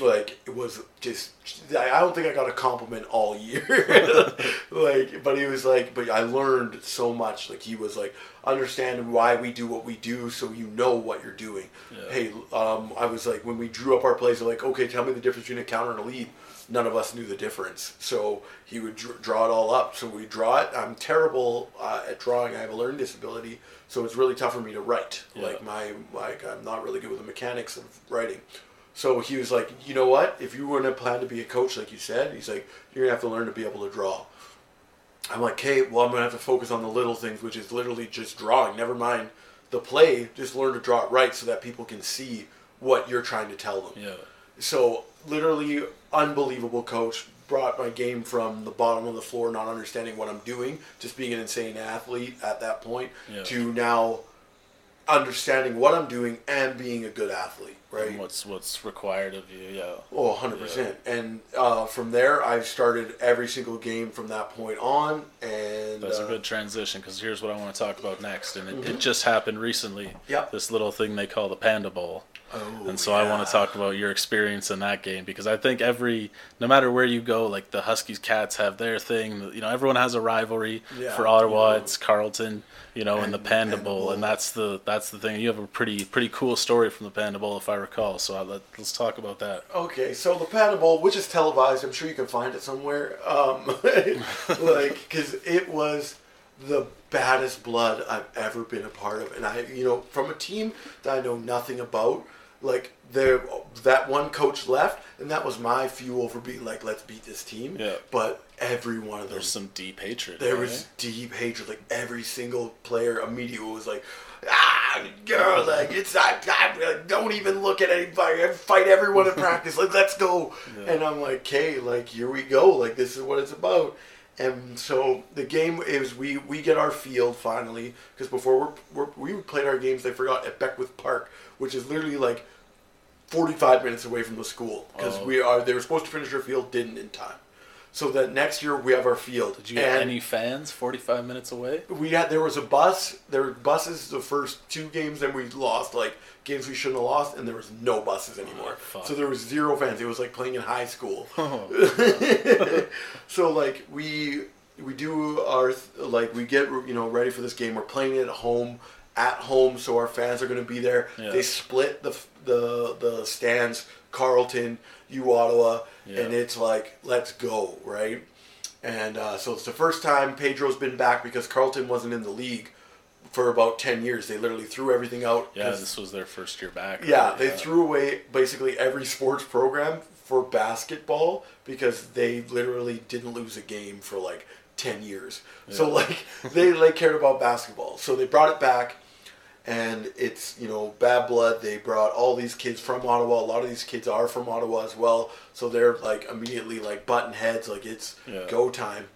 like, it was just. I don't think I got a compliment all year. like, but he was like, but I learned so much. Like, he was like, understand why we do what we do, so you know what you're doing. Yeah. Hey, um, I was like, when we drew up our plays, like, okay, tell me the difference between a counter and a lead. None of us knew the difference, so he would dr- draw it all up. So we draw it. I'm terrible uh, at drawing. I have a learning disability, so it's really tough for me to write. Yeah. Like my like I'm not really good with the mechanics of writing. So he was like, you know what? If you were to plan to be a coach, like you said, he's like, you're gonna have to learn to be able to draw. I'm like, okay, well, I'm gonna have to focus on the little things, which is literally just drawing. Never mind the play. Just learn to draw it right so that people can see what you're trying to tell them. Yeah. So literally unbelievable coach. Brought my game from the bottom of the floor, not understanding what I'm doing, just being an insane athlete at that point, Yeah. to now understanding what I'm doing and being a good athlete, right? And what's what's required of you? Yeah. Oh, 100%. And uh, from there, I've started every single game from that point on. And That's uh, a good transition because here's what I want to talk about next, and it, it just happened recently. Mm-hmm. Yep. This little thing they call the Panda Bowl. Oh, and so I want to talk about your experience in that game because I think every, no matter where you go, like the Huskies Cats have their thing. You know, everyone has a rivalry. Yeah, For Ottawa, you know. it's Carleton. You know, and, And the Panda, Panda Bowl, Bowl. and that's the that's the thing. You have a pretty pretty cool story from the Panda Bowl, if I recall. So I, let, let's talk about that. Okay, so the Panda Bowl, which is televised, I'm sure you can find it somewhere. Um, like, because it was the baddest blood I've ever been a part of, and I, you know, from a team that I know nothing about. Like there, that one coach left, and that was my fuel for being like, let's beat this team. Yeah. But every one of them, There's some deep hatred. there was deep hatred. Like every single player immediately was like, "Ah, girl, like it's I, I don't even look at anybody. I fight everyone in practice. Like let's go." Yeah. And I'm like, "Okay, like here we go. Like this is what it's about." And so the game is we we get our field finally because before we're, we're, we played our games they forgot at Beckwith Park, which is literally like 45 minutes away from the school because Oh. we are they were supposed to finish our field didn't in time. So that next year we have our field. Did you And- any fans 45 minutes away? we had there was a bus. There were buses the first two games, and we lost like games we shouldn't have lost, and there was no buses anymore. Oh, so there was zero fans. It was like playing in high school. Oh. so like we we do our like we get you know ready for this game. We're playing it at home at home, so our fans are going to be there. Yeah. They split the the the stands. Carleton, you Ottawa, Yeah. and it's like let's go right. And uh, so it's the first time Pedro's been back because Carleton wasn't in the league for about ten years. They literally threw everything out. Yeah, this was their first year back. yeah, right? they threw away basically every sports program for basketball because they literally didn't lose a game for like 10 years. So like they like cared about basketball. So they brought it back and it's, you know, bad blood. They brought all these kids from Ottawa. A lot of these kids are from Ottawa as well. So they're like immediately like button heads like it's Yeah. go time.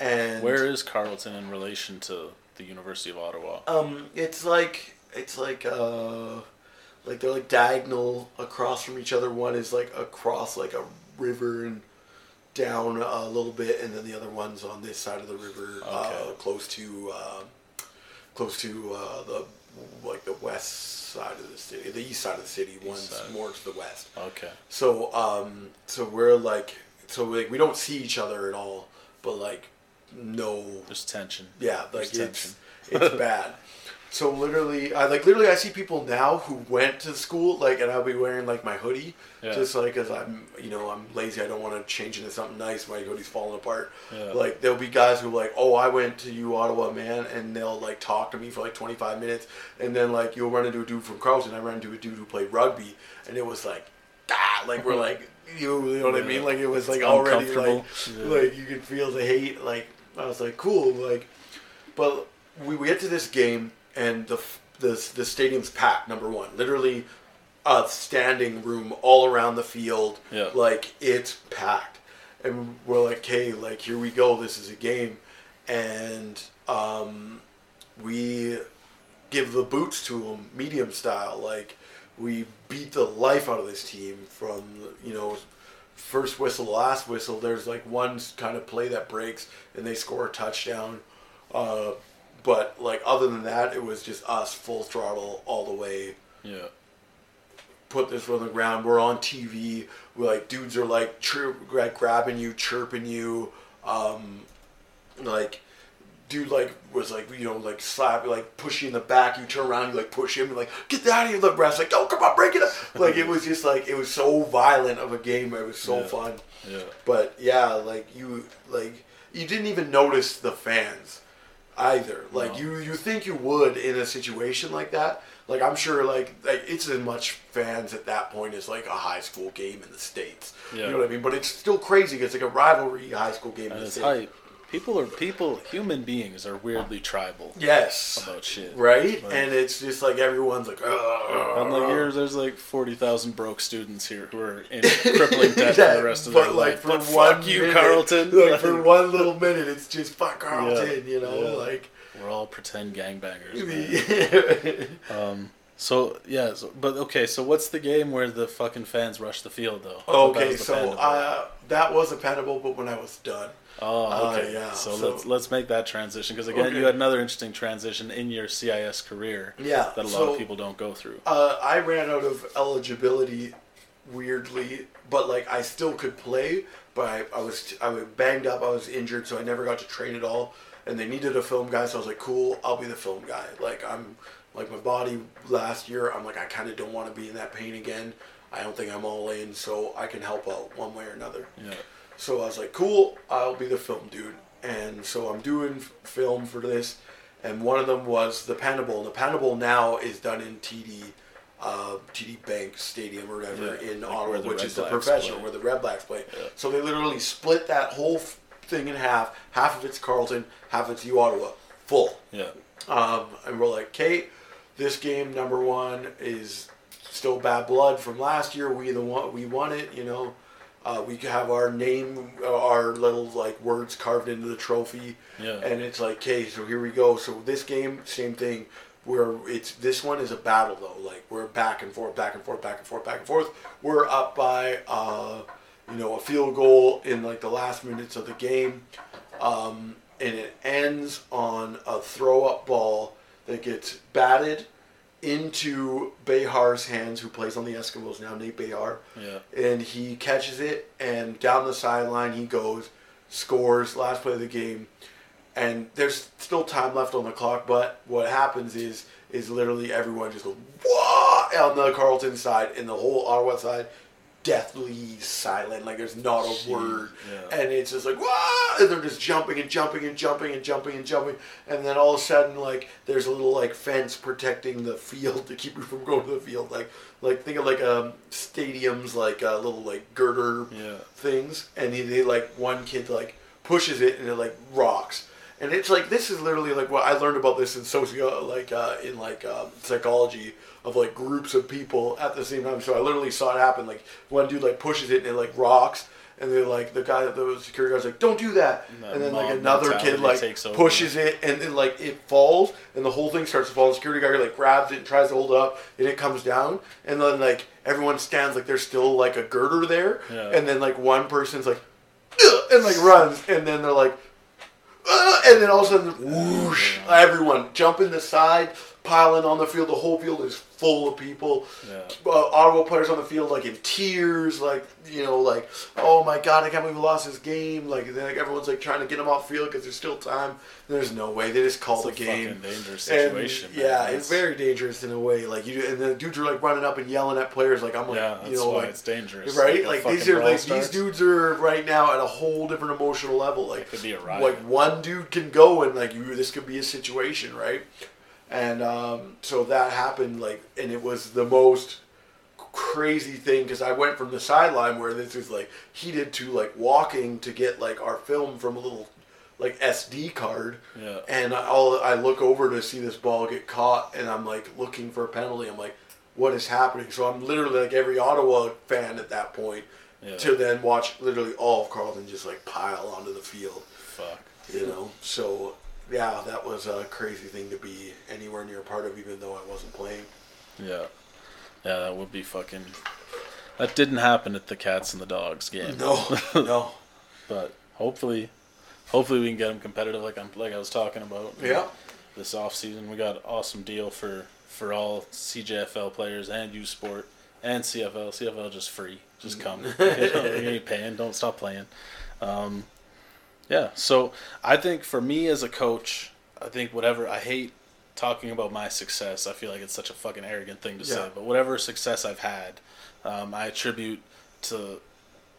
And Where is Carleton in relation to the University of Ottawa? Um, it's like it's like uh, like they're like diagonal across from each other. One is like across like a river and down a little bit, and then the other one's on this side of the river, uh, close to uh, close to uh, the like the west side of the city, the east side of the city. One's side. more to the west. Okay. So um, so we're like so like we don't see each other at all, but like no There's tension. yeah, There's like it's tension. it's bad. So literally, I like literally I see people now who went to school like, and I'll be wearing like my hoodie, Yeah. just like as I'm you know I'm lazy. I don't want to change into something nice. My hoodie's falling apart. Yeah. Like there'll be guys who like, oh, I went to U Ottawa, man, and they'll like talk to me for like 25 minutes, and then like you'll run into a dude from Carleton. I ran into a dude who played rugby, and it was like, ah, like we're like you, you know what I mean? Like it was like It's already like. Yeah. like you could feel the hate. Like I was like, cool, like, but we, we get to this game and the the the stadium's packed. Number one, literally, a standing room all around the field. Yeah. like it's packed, and we're like, okay, like here we go. This is a game, and um, we give the boots to them, medium style. Like we beat the life out of this team from you know first whistle, to last whistle. There's like one kind of play that breaks and they score a touchdown. Uh, but like other than that, it was just us full throttle all the way. Yeah. Put this on the ground. We're on TV. We're like dudes are like chirp, like grabbing you, chirping you. Um, like dude like was like you know like slap like push you in the back you turn around you like push him like get out of here the ref's like oh come on break it up like it was just like it was so violent of a game it was so Yeah. fun Yeah. but yeah like you like you didn't even notice the fans either like No. you you think you would in a situation like that like i'm sure like, like it's as much fans at that point as like a high school game in the states Yeah. you know what i mean but it's still crazy it's like a rivalry high school game in the it's states hype. People are people. Human beings are weirdly tribal yes about shit. right? Like- and it's just like everyone's like, I'm like, here, there's like forty thousand broke students here who are in crippling debt Yeah, for the rest of but their like life. for But one fuck you, minute- Carleton. Like for one little minute, it's just fuck Carleton, Yeah, you know, yeah. like. We're all pretend gangbangers. Um. So yeah. So, but okay. So what's the game where the fucking fans rush the field though? I thought that okay, so uh, that was a Panda Bowl, but when I was done, Oh, Uh, okay. yeah, so, so- let's let's make that transition because again, Okay. you had another interesting transition in your CIS career Yeah, that a lot so- of people don't go through. uh, I ran out of eligibility, weirdly, but like I still could play, but I, I was I was banged up, I was injured, so I never got to train at all. And they needed a film guy, so I was like, cool, I'll be the film guy. Like I'm like my body last year, I'm like I kind of don't want to be in that pain again. I don't think I'm all in, so I can help out one way or another. Yeah. So I was like, cool, I'll be the film dude. And so I'm doing film for this. And one of them was the Panda Bowl. And the Panda Bowl now is done in TD, uh, TD Bank Stadium or whatever Yeah, in Ottawa, which Red is the professional, play. where the Red Blacks play. Yeah. So they literally split that whole f- thing in half. Half of it's Carleton, half of it's U Ottawa, full. Yeah. Um, and we're like, Kate, this game number one is still bad blood from last year. We the one we won it, you know. Uh, we have our name, uh, our little like words carved into the trophy, Yeah. and it's like, okay, so here we go. So this game, same thing. Where it's this one is a battle though. Like we're back and forth, back and forth, back and forth, back and forth. We're up by, uh, you know, a field goal in like the last minutes of the game um, and it ends on a throw up ball that gets batted into Behar's hands, who plays on the Eskimos now, Nate Behar. Yeah. And he catches it, and down the sideline he goes, scores, last play of the game. And there's still time left on the clock, but what happens is is literally everyone just goes whoa on the Carleton side and the whole Ottawa side, deathly silent. Like there's not a word, yeah. and it's just like whoa, and they're just jumping and jumping and jumping and jumping and jumping, and then all of a sudden like there's a little like fence protecting the field to keep you from going to the field. Like like think of like um stadiums like uh, little like girder Yeah. things, and he, they like one kid like pushes it and it like rocks. And it's like this is literally like what I learned about this in socio like uh, in like um, psychology of like groups of people at the same time. So I literally saw it happen. Like one dude like pushes it and it like rocks, and they're like the guy, the security guard's like, "Don't do that," And and, then like another kid like pushes it, and then like it falls, and the whole thing starts to fall. The security guard like grabs it and tries to hold it up, and it comes down, and then like everyone stands like there's still like a girder there, Yeah. and then like one person's like, and like runs, and then they're like. And then all of a sudden, whoosh! Everyone jumping the side, piling on the field. The whole field is full of people. Yeah. Uh, Ottawa players on the field, like in tears, like you know, like oh my god, I can't believe we lost this game. Like, then, like everyone's like trying to get them off field because there's still time. There's no way they just called It's the a game. fucking dangerous And, situation. man. yeah, It's- very dangerous in a way. Like you, and the dudes are like running up and yelling at players. Like I'm like, Yeah, that's you know, why like it's dangerous. right? a Like these are like these dudes are right now at a whole different emotional level. Like It could be a riot. like one dude can go and like you, this could be a situation, right? And um, so that happened, like, and it was the most crazy thing because I went from the sideline where this was like heated to like walking to get like our film from a little like SD card. Yeah. And I, all I look over to see this ball get caught, and I'm like looking for a penalty. I'm like, what is happening? So I'm literally like every Ottawa fan at that point Yeah. to then watch literally all of Carleton just like pile onto the field. Fuck. You know, so yeah, that was a crazy thing to be anywhere near a part of, even though I wasn't playing. Yeah. Yeah, that would be fucking. That didn't happen at the cats and the dogs game. No, no. But hopefully, hopefully we can get them competitive, like I'm like I was talking about. Yeah. This off season, we got an awesome deal for for all CJFL players and U Sport and CFL. CFL just free, just come. you, know, you ain't paying. Don't stop playing. Um, yeah. So I think for me as a coach, I think whatever I hate talking about my success. I feel like it's such a fucking arrogant thing to say, but whatever success I've had, um, I attribute to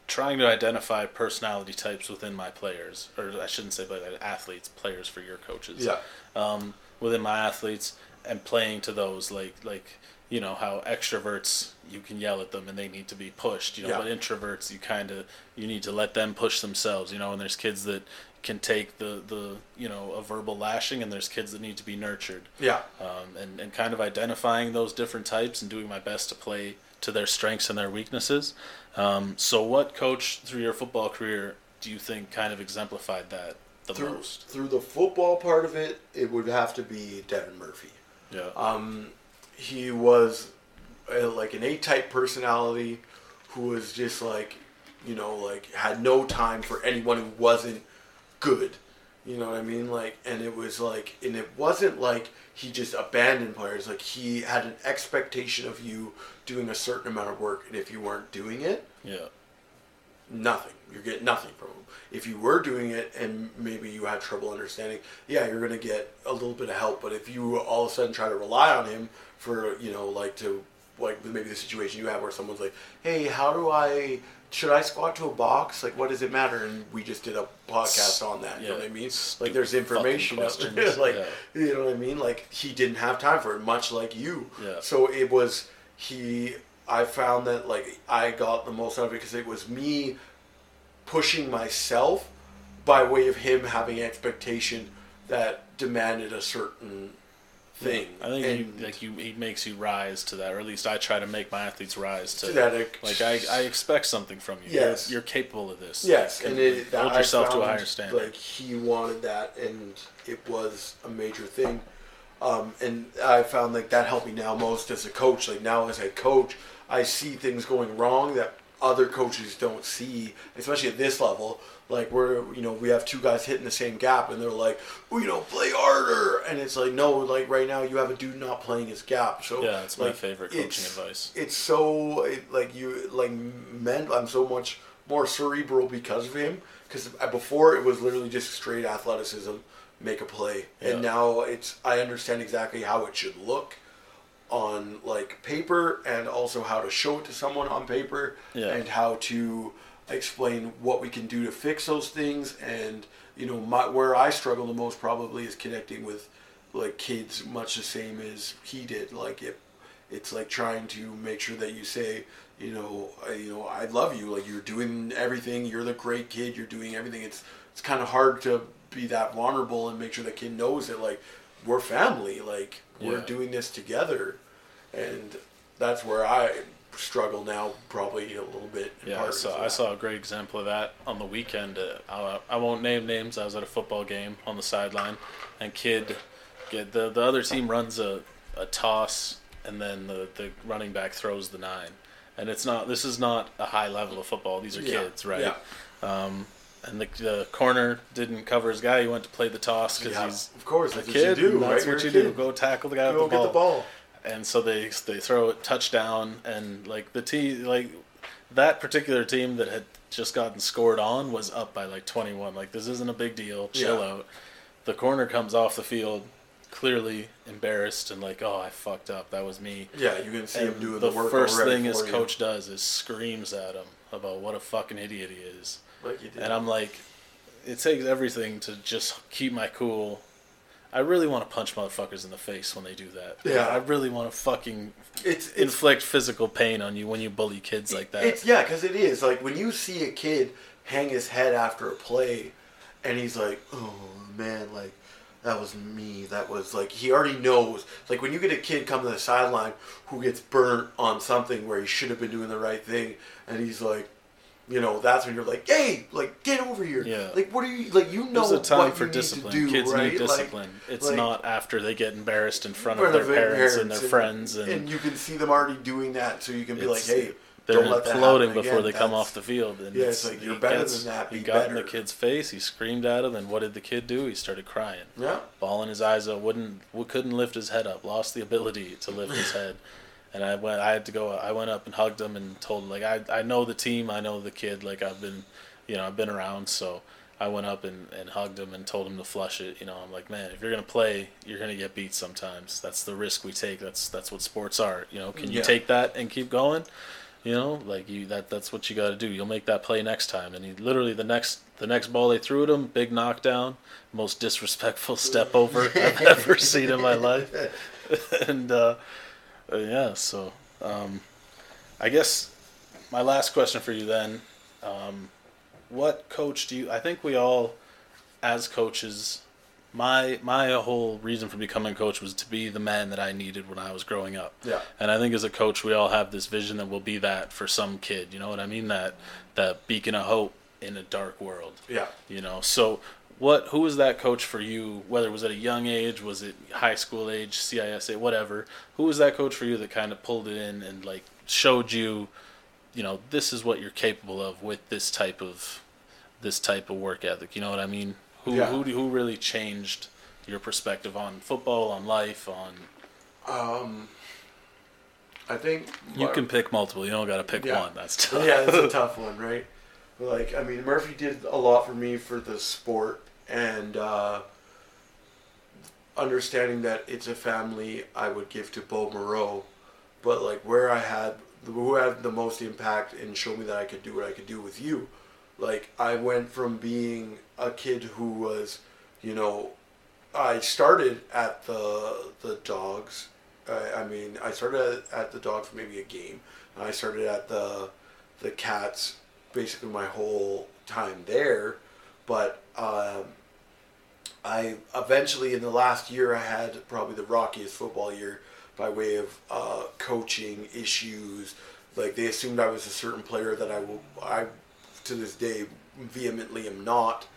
trying to identify personality types within my players, or I shouldn't say but athletes, players for your coaches. Yeah. Um, within my athletes and playing to those like like you know how extroverts you can yell at them and they need to be pushed. You know, Yeah. but introverts you kind of you need to let them push themselves. You know, and there's kids that can take the the you know a verbal lashing and there's kids that need to be nurtured Yeah. um, and, and kind of identifying those different types and doing my best to play to their strengths and their weaknesses. Um, so, what coach through your football career do you think kind of exemplified that the Through, most? through the football part of it, it would have to be Devin Murphy. Yeah. Um, he was uh like an A-type personality who was just like, you know, like had no time for anyone who wasn't good. You know what I mean? Like, and it was like, and it wasn't like he just abandoned players. Like he had an expectation of you doing a certain amount of work, and if you weren't doing it, yeah. nothing. You're getting nothing from him. If you were doing it and maybe you had trouble understanding, yeah, you're gonna get a little bit of help. But if you all of a sudden try to rely on him for, you know, like to like maybe the situation you have where someone's like, Hey, how do I should I squat to a box? Like what does it matter? And we just did a podcast on that. You know what I mean? Like there's information there. like Yeah. you know what I mean? Like he didn't have time for it, much like you. Yeah. So it was he I found that like I got the most out of it because it was me pushing myself by way of him having expectation that demanded a certain thing. I think And he, like you, he makes you rise to that, or at least I try to make my athletes rise to to that. Like I, I expect something from you. Yes. You're, you're capable of this. Yes, Like, and it, hold yourself to a higher standard. Like he wanted that, and it was a major thing. Um, and I found like that helped me now most as a coach. Like now as a coach, I see things going wrong that other coaches don't see, especially at this level. Like we're, you know, we have two guys hitting the same gap, and they're like, well, you know, play harder, and it's like, no, like right now you have a dude not playing his gap. So yeah, it's my favorite coaching it's- advice. it's so it, like you like men i'm so much more cerebral because of him because before it was literally just straight athleticism make a play and Yeah. now it's i understand exactly how it should look on like paper and also how to show it to someone on paper Yeah. and how to explain what we can do to fix those things. And you know my where i struggle the most probably is connecting with like kids much the same as he did. Like it it's like trying to make sure that you say you know I, you know i love you like you're doing everything. You're the great kid. You're doing everything. It's it's kind of hard to be that vulnerable and make sure the kid knows that like we're family. Like we're doing this together and that's where i struggle now, probably a little bit. in Yeah, part so I saw a great example of that on the weekend. Uh, I, I won't name names. I was at a football game on the sideline, and kid, get the the other team runs a, a toss, and then the the running back throws the nine, and it's not. This is not a high level of football. These are Yeah, kids, right? Yeah. And the, the corner didn't cover his guy. He went to play the toss because Yeah, he's of course, a that's kid. what you do, that's right? what You're you do. Go tackle the guy Go with the get ball. the ball. and so they they throw it touchdown and like the team like that particular team that had just gotten scored on was up by like 21 like this isn't a big deal chill Yeah. out the corner comes off the field clearly embarrassed and like oh i fucked up that was me Yeah, you can see him and doing the the, work first thing his you. coach does is screams at him about what a fucking idiot he is Like you did. and i'm like it takes everything to just keep my cool I really want to punch motherfuckers in the face when they do that. Yeah. I really want to fucking it's it's inflict physical pain on you when you bully kids like that. It's yeah, because it is like when you see a kid hang his head after a play, and he's like, "Oh man, like that was me. That was like he already knows." Like when you get a kid come to the sideline who gets burnt on something where he should have been doing the right thing, and he's like. You know, that's when you're like, "Hey, like, get over here!" Yeah. Like, what are you like? You know There's a time what for you discipline. need to do, Kids right? need Like- discipline. it's like- not after they get embarrassed in front in of front their of parents, and their friends, and, and you can see them already doing that, so you can be like, "Hey, they're don't let that imploding before again." they come That's- off the field. And Yeah, it's like, you're he better gets- than that, He be got in the kid's face. He screamed at him, and what did the kid do? He started crying, Yeah, bawling his eyes out. Wouldn't couldn't lift his head up. Lost the ability to lift his head. And I went. I had to go. I went up and hugged him and told him like I I know the team. I know the kid. Like I've been, you know, I've been around. So I went up and, and hugged him and told him to flush it. You know, I'm like, man, if you're gonna play, you're gonna get beat sometimes. That's the risk we take. That's that's what sports are. You know, can you Yeah. take that and keep going? You know, like you that that's what you got to do. You'll make that play next time. And he literally the next the next ball they threw at him, big knockdown, most disrespectful step over I've ever seen in my life. and uh, uh, yeah, so um, I guess my last question for you then, um, what coach do you? I think we all, as coaches, my my whole reason for becoming a coach was to be the man that I needed when I was growing up. Yeah. And I think as a coach, we all have this vision that we'll be that for some kid. You know what I mean? That that beacon of hope in a dark world. yeah. You know, so what? Who was that coach for you? Whether it was at a young age, was it high school age, CISA, whatever? Who was that coach for you that kind of pulled it in and like showed you, you know, this is what you're capable of with this type of, this type of work ethic. You know what I mean? Who Yeah. who who really changed your perspective on football, on life, on? Um, I think You can pick multiple. You don't got to pick Yeah. one. That's tough. yeah, it's a tough one, right? Like, I mean, Murphy did a lot for me for the sport and uh, understanding that it's a family. I would give to Bo Moreau, but like where I had who had the most impact and showed me that I could do what I could do with you. Like I went from being a kid who was, you know, I started at the the dogs. I, I mean, I started at, the dogs for maybe a game, and I started at the the cats basically my whole time there. But um, I eventually, in the last year, I had probably the rockiest football year by way of uh, coaching issues. Like they assumed I was a certain player that I will, I to this day vehemently am not.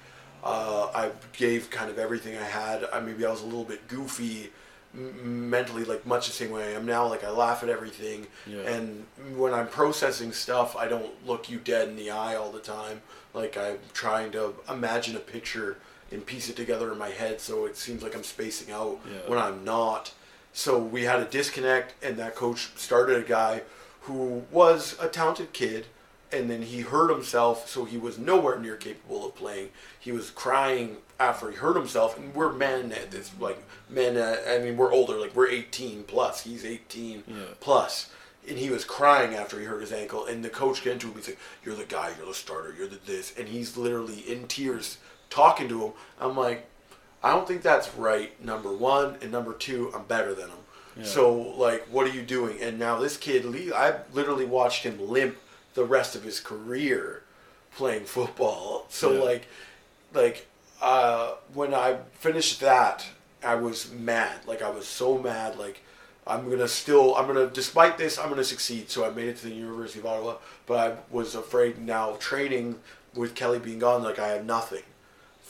Uh, I gave kind of everything I had. I maybe I was a little bit goofy m- mentally, like much the same way I am now. Like I laugh at everything, Yeah. and when I'm processing stuff, I don't look you dead in the eye all the time. Like I'm trying to imagine a picture and piece it together in my head, so it seems like I'm spacing out Yeah. when I'm not. So we had a disconnect, and that coach started a guy who was a talented kid, and then he hurt himself, so he was nowhere near capable of playing. He was crying after he hurt himself, and we're men at this, like men. Uh, I mean, we're older, like we're 18 plus. He's 18 Yeah. plus, and he was crying after he hurt his ankle. And the coach came to him. He's like, "You're the guy. You're the starter. You're the this," and he's literally in tears talking to him. I'm like, I don't think that's right. Number one, and number two, I'm better than him. Yeah. So like, what are you doing? And now this kid, I literally watched him limp the rest of his career playing football. So Yeah. like, like uh, when I finished that, I was mad. Like I was so mad. Like I'm gonna still I'm gonna despite this I'm gonna succeed. So I made it to the University of Ottawa, but I was afraid now training with Kelly being gone, like I had nothing.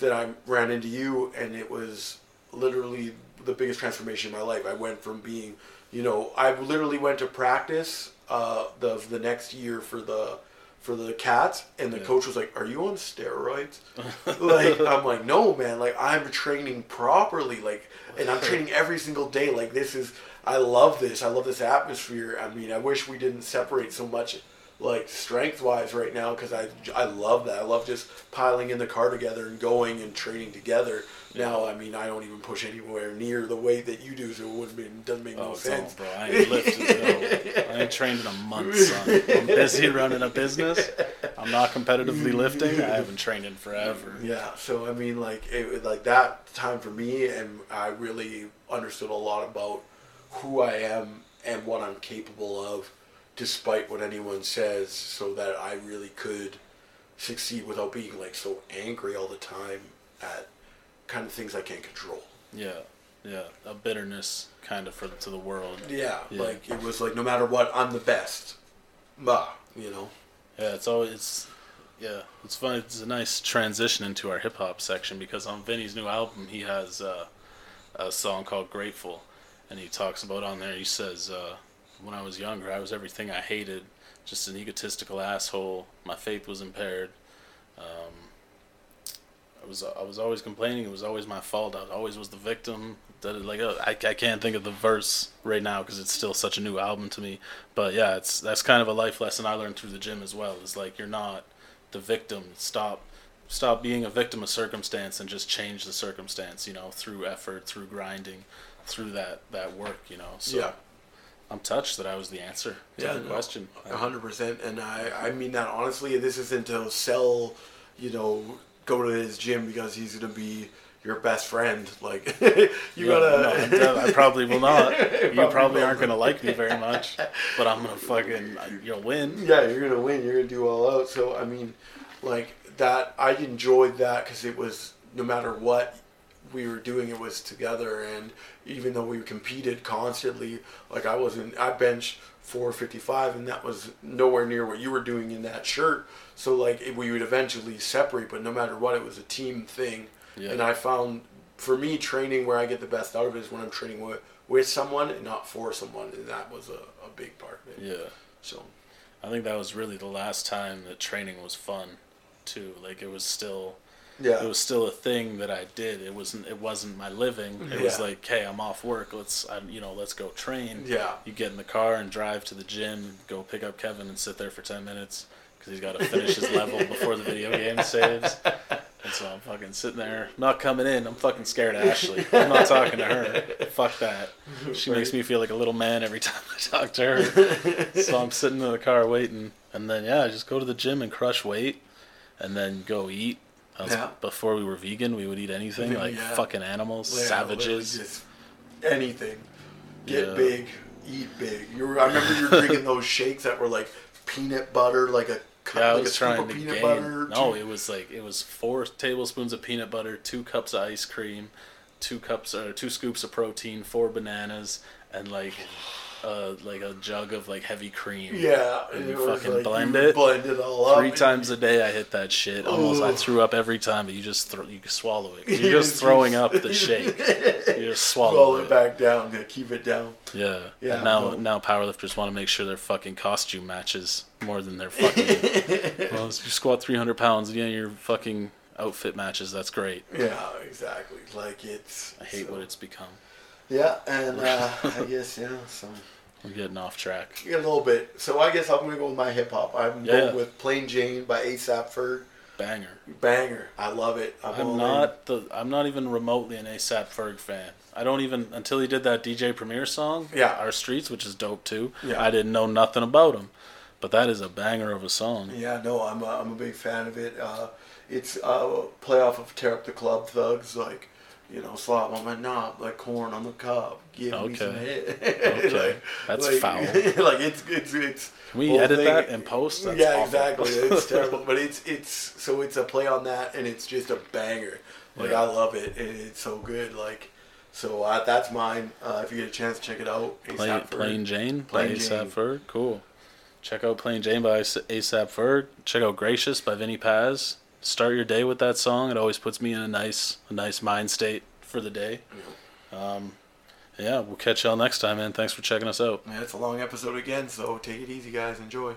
Then I ran into you, and it was literally the biggest transformation in my life. I went from being, you know, I literally went to practice uh, the the next year for the for the cats and the Yeah. coach was like are you on steroids? Like i'm like no man. Like i'm training properly. Like and i'm training every single day. Like this is i love this. I love this atmosphere. I mean i wish we didn't separate so much like strength wise right now because I, I love that. I love just piling in the car together and going and training together now i mean i don't even push anywhere near the weight that you do so it wouldn't be, doesn't make no Oh, sense don't, bro. I ain't lifted. I ain't trained in a month, son. I'm busy running a business. I'm not competitively lifting. I haven't trained in forever. Yeah, so I mean, like, it, like that time for me, and I really understood a lot about who I am and what I'm capable of, despite what anyone says, so that I really could succeed without being like so angry all the time at kind of things I can't control. Yeah, yeah. A bitterness kind of for to the world. Yeah, Yeah. like it was like no matter what, I'm the best. Bah, you know. Yeah, it's always it's yeah, it's fun. It's a nice transition into our hip hop section because on Vinnie's new album he has uh, a song called "Grateful," and he talks about on there. He says, uh, "When I was younger, I was everything I hated, just an egotistical asshole. My faith was impaired. Um, I was I was always complaining. It was always my fault. I always was the victim. That it- like uh, I, I can't think of the verse right now because it's still such a new album to me. But yeah, it's that's kind of a life lesson I learned through the gym as well. Is like you're not the victim. Stop stop being a victim of circumstance and just change the circumstance. You know, through effort, through grinding, through that that work. You know. So Yeah. I'm touched that I was the answer to Yeah, the no, question. A hundred percent, and I, I mean that honestly. This isn't to sell, you know, go to his gym because he's gonna be your best friend. Like you Yeah, gotta. no, I probably will not. you Probably probably aren't gonna like me very much, but I'm gonna fucking you'll win. yeah, you're gonna win. You're gonna do all out. So I mean, like that. I enjoyed that because it was no matter what we were doing, it was together. And even though we competed constantly, like I wasn't, I bench 455, and that was nowhere near what you were doing in that shirt. So like it, we would eventually separate, but no matter what, it was a team thing. Yeah. And I found for me training where I get the best out of it is when I'm training with with someone and not for someone, and that was a, a big part of it. Yeah, So. I think that was really the last time that training was fun, too. Like it was still, Yeah. it was still a thing that I did. It wasn't, it wasn't my living. It was like, hey, I'm off work. Let's, I, you know, let's go train. Yeah. You get in the car and drive to the gym, go pick up Kevin and sit there for ten minutes because he's got to finish his level before the video game saves. And so I'm fucking sitting there, not coming in. I'm fucking scared of Ashley. I'm not talking to her. Fuck that. She makes me feel like a little man every time I talk to her. So I'm sitting in the car waiting, and then yeah, I just go to the gym and crush weight, and then go eat. Yeah. Before we were vegan, we would eat anything like Yeah. fucking animals, Yeah, savages. anything. Get big, eat big. You were, I remember you were drinking those shakes that were like peanut butter, like a cup, Yeah, I like was trying to peanut gain. butter. no, two- it was like it was four tablespoons of peanut butter, two cups of ice cream, two cups or two scoops of protein, four bananas, and like uh like a jug of like heavy cream. yeah, and and you fucking like blend you it blend it all up. Three times a day, I hit that shit. Almost, I threw up every time, but you just throw, you swallow it. You You're just throwing up the shake. You just swallow it. it back down to keep it down. Yeah. Yeah, And now, no. now powerlifters want to make sure their fucking costume matches more than their fucking. well, if you squat 300 pounds, and yeah, your fucking outfit matches. That's great. Yeah, exactly. Like it's. I hate so- what it's become. Yeah, and uh, I guess yeah. So I'm getting off track. yeah, a little bit. So I guess I'm gonna go with my hip hop. I'm Yeah. going with Plain Jane by ASAP Ferg. Banger. Banger. I love it. I'm, I'm not the. I'm not even remotely an ASAP Ferg fan. I don't even until he did that DJ Premier song. Yeah. Our Streets, which is dope too. Yeah. I didn't know nothing about him, but that is a banger of a song. Yeah, no, I'm a, I'm a big fan of it. Uh, it's uh, play off of Tear Up the Club Thugs, like, you know, slop on my knob, like corn on the cob. Give me some head. Okay. That's foul. like it's it's it's. Can we edit thing- that and post? That's yeah, awful. exactly. It's terrible, but it's it's so it's a play on that, and it's just a banger. Like Yeah. I love it, and it's so good. Like So uh, that's mine. Uh, if you get a chance, check it out. Ferg. Plain Jane Plain ASAP. Ferg. Cool. Check out Plain Jane by ASAP Ferg. Check out Gracious by Vinnie Paz. Start your day with that song. It always puts me in a nice, a nice mind state for the day. Um, yeah, we'll catch y'all next time, man. Thanks for checking us out. Yeah, it's a long episode again, so take it easy, guys. Enjoy.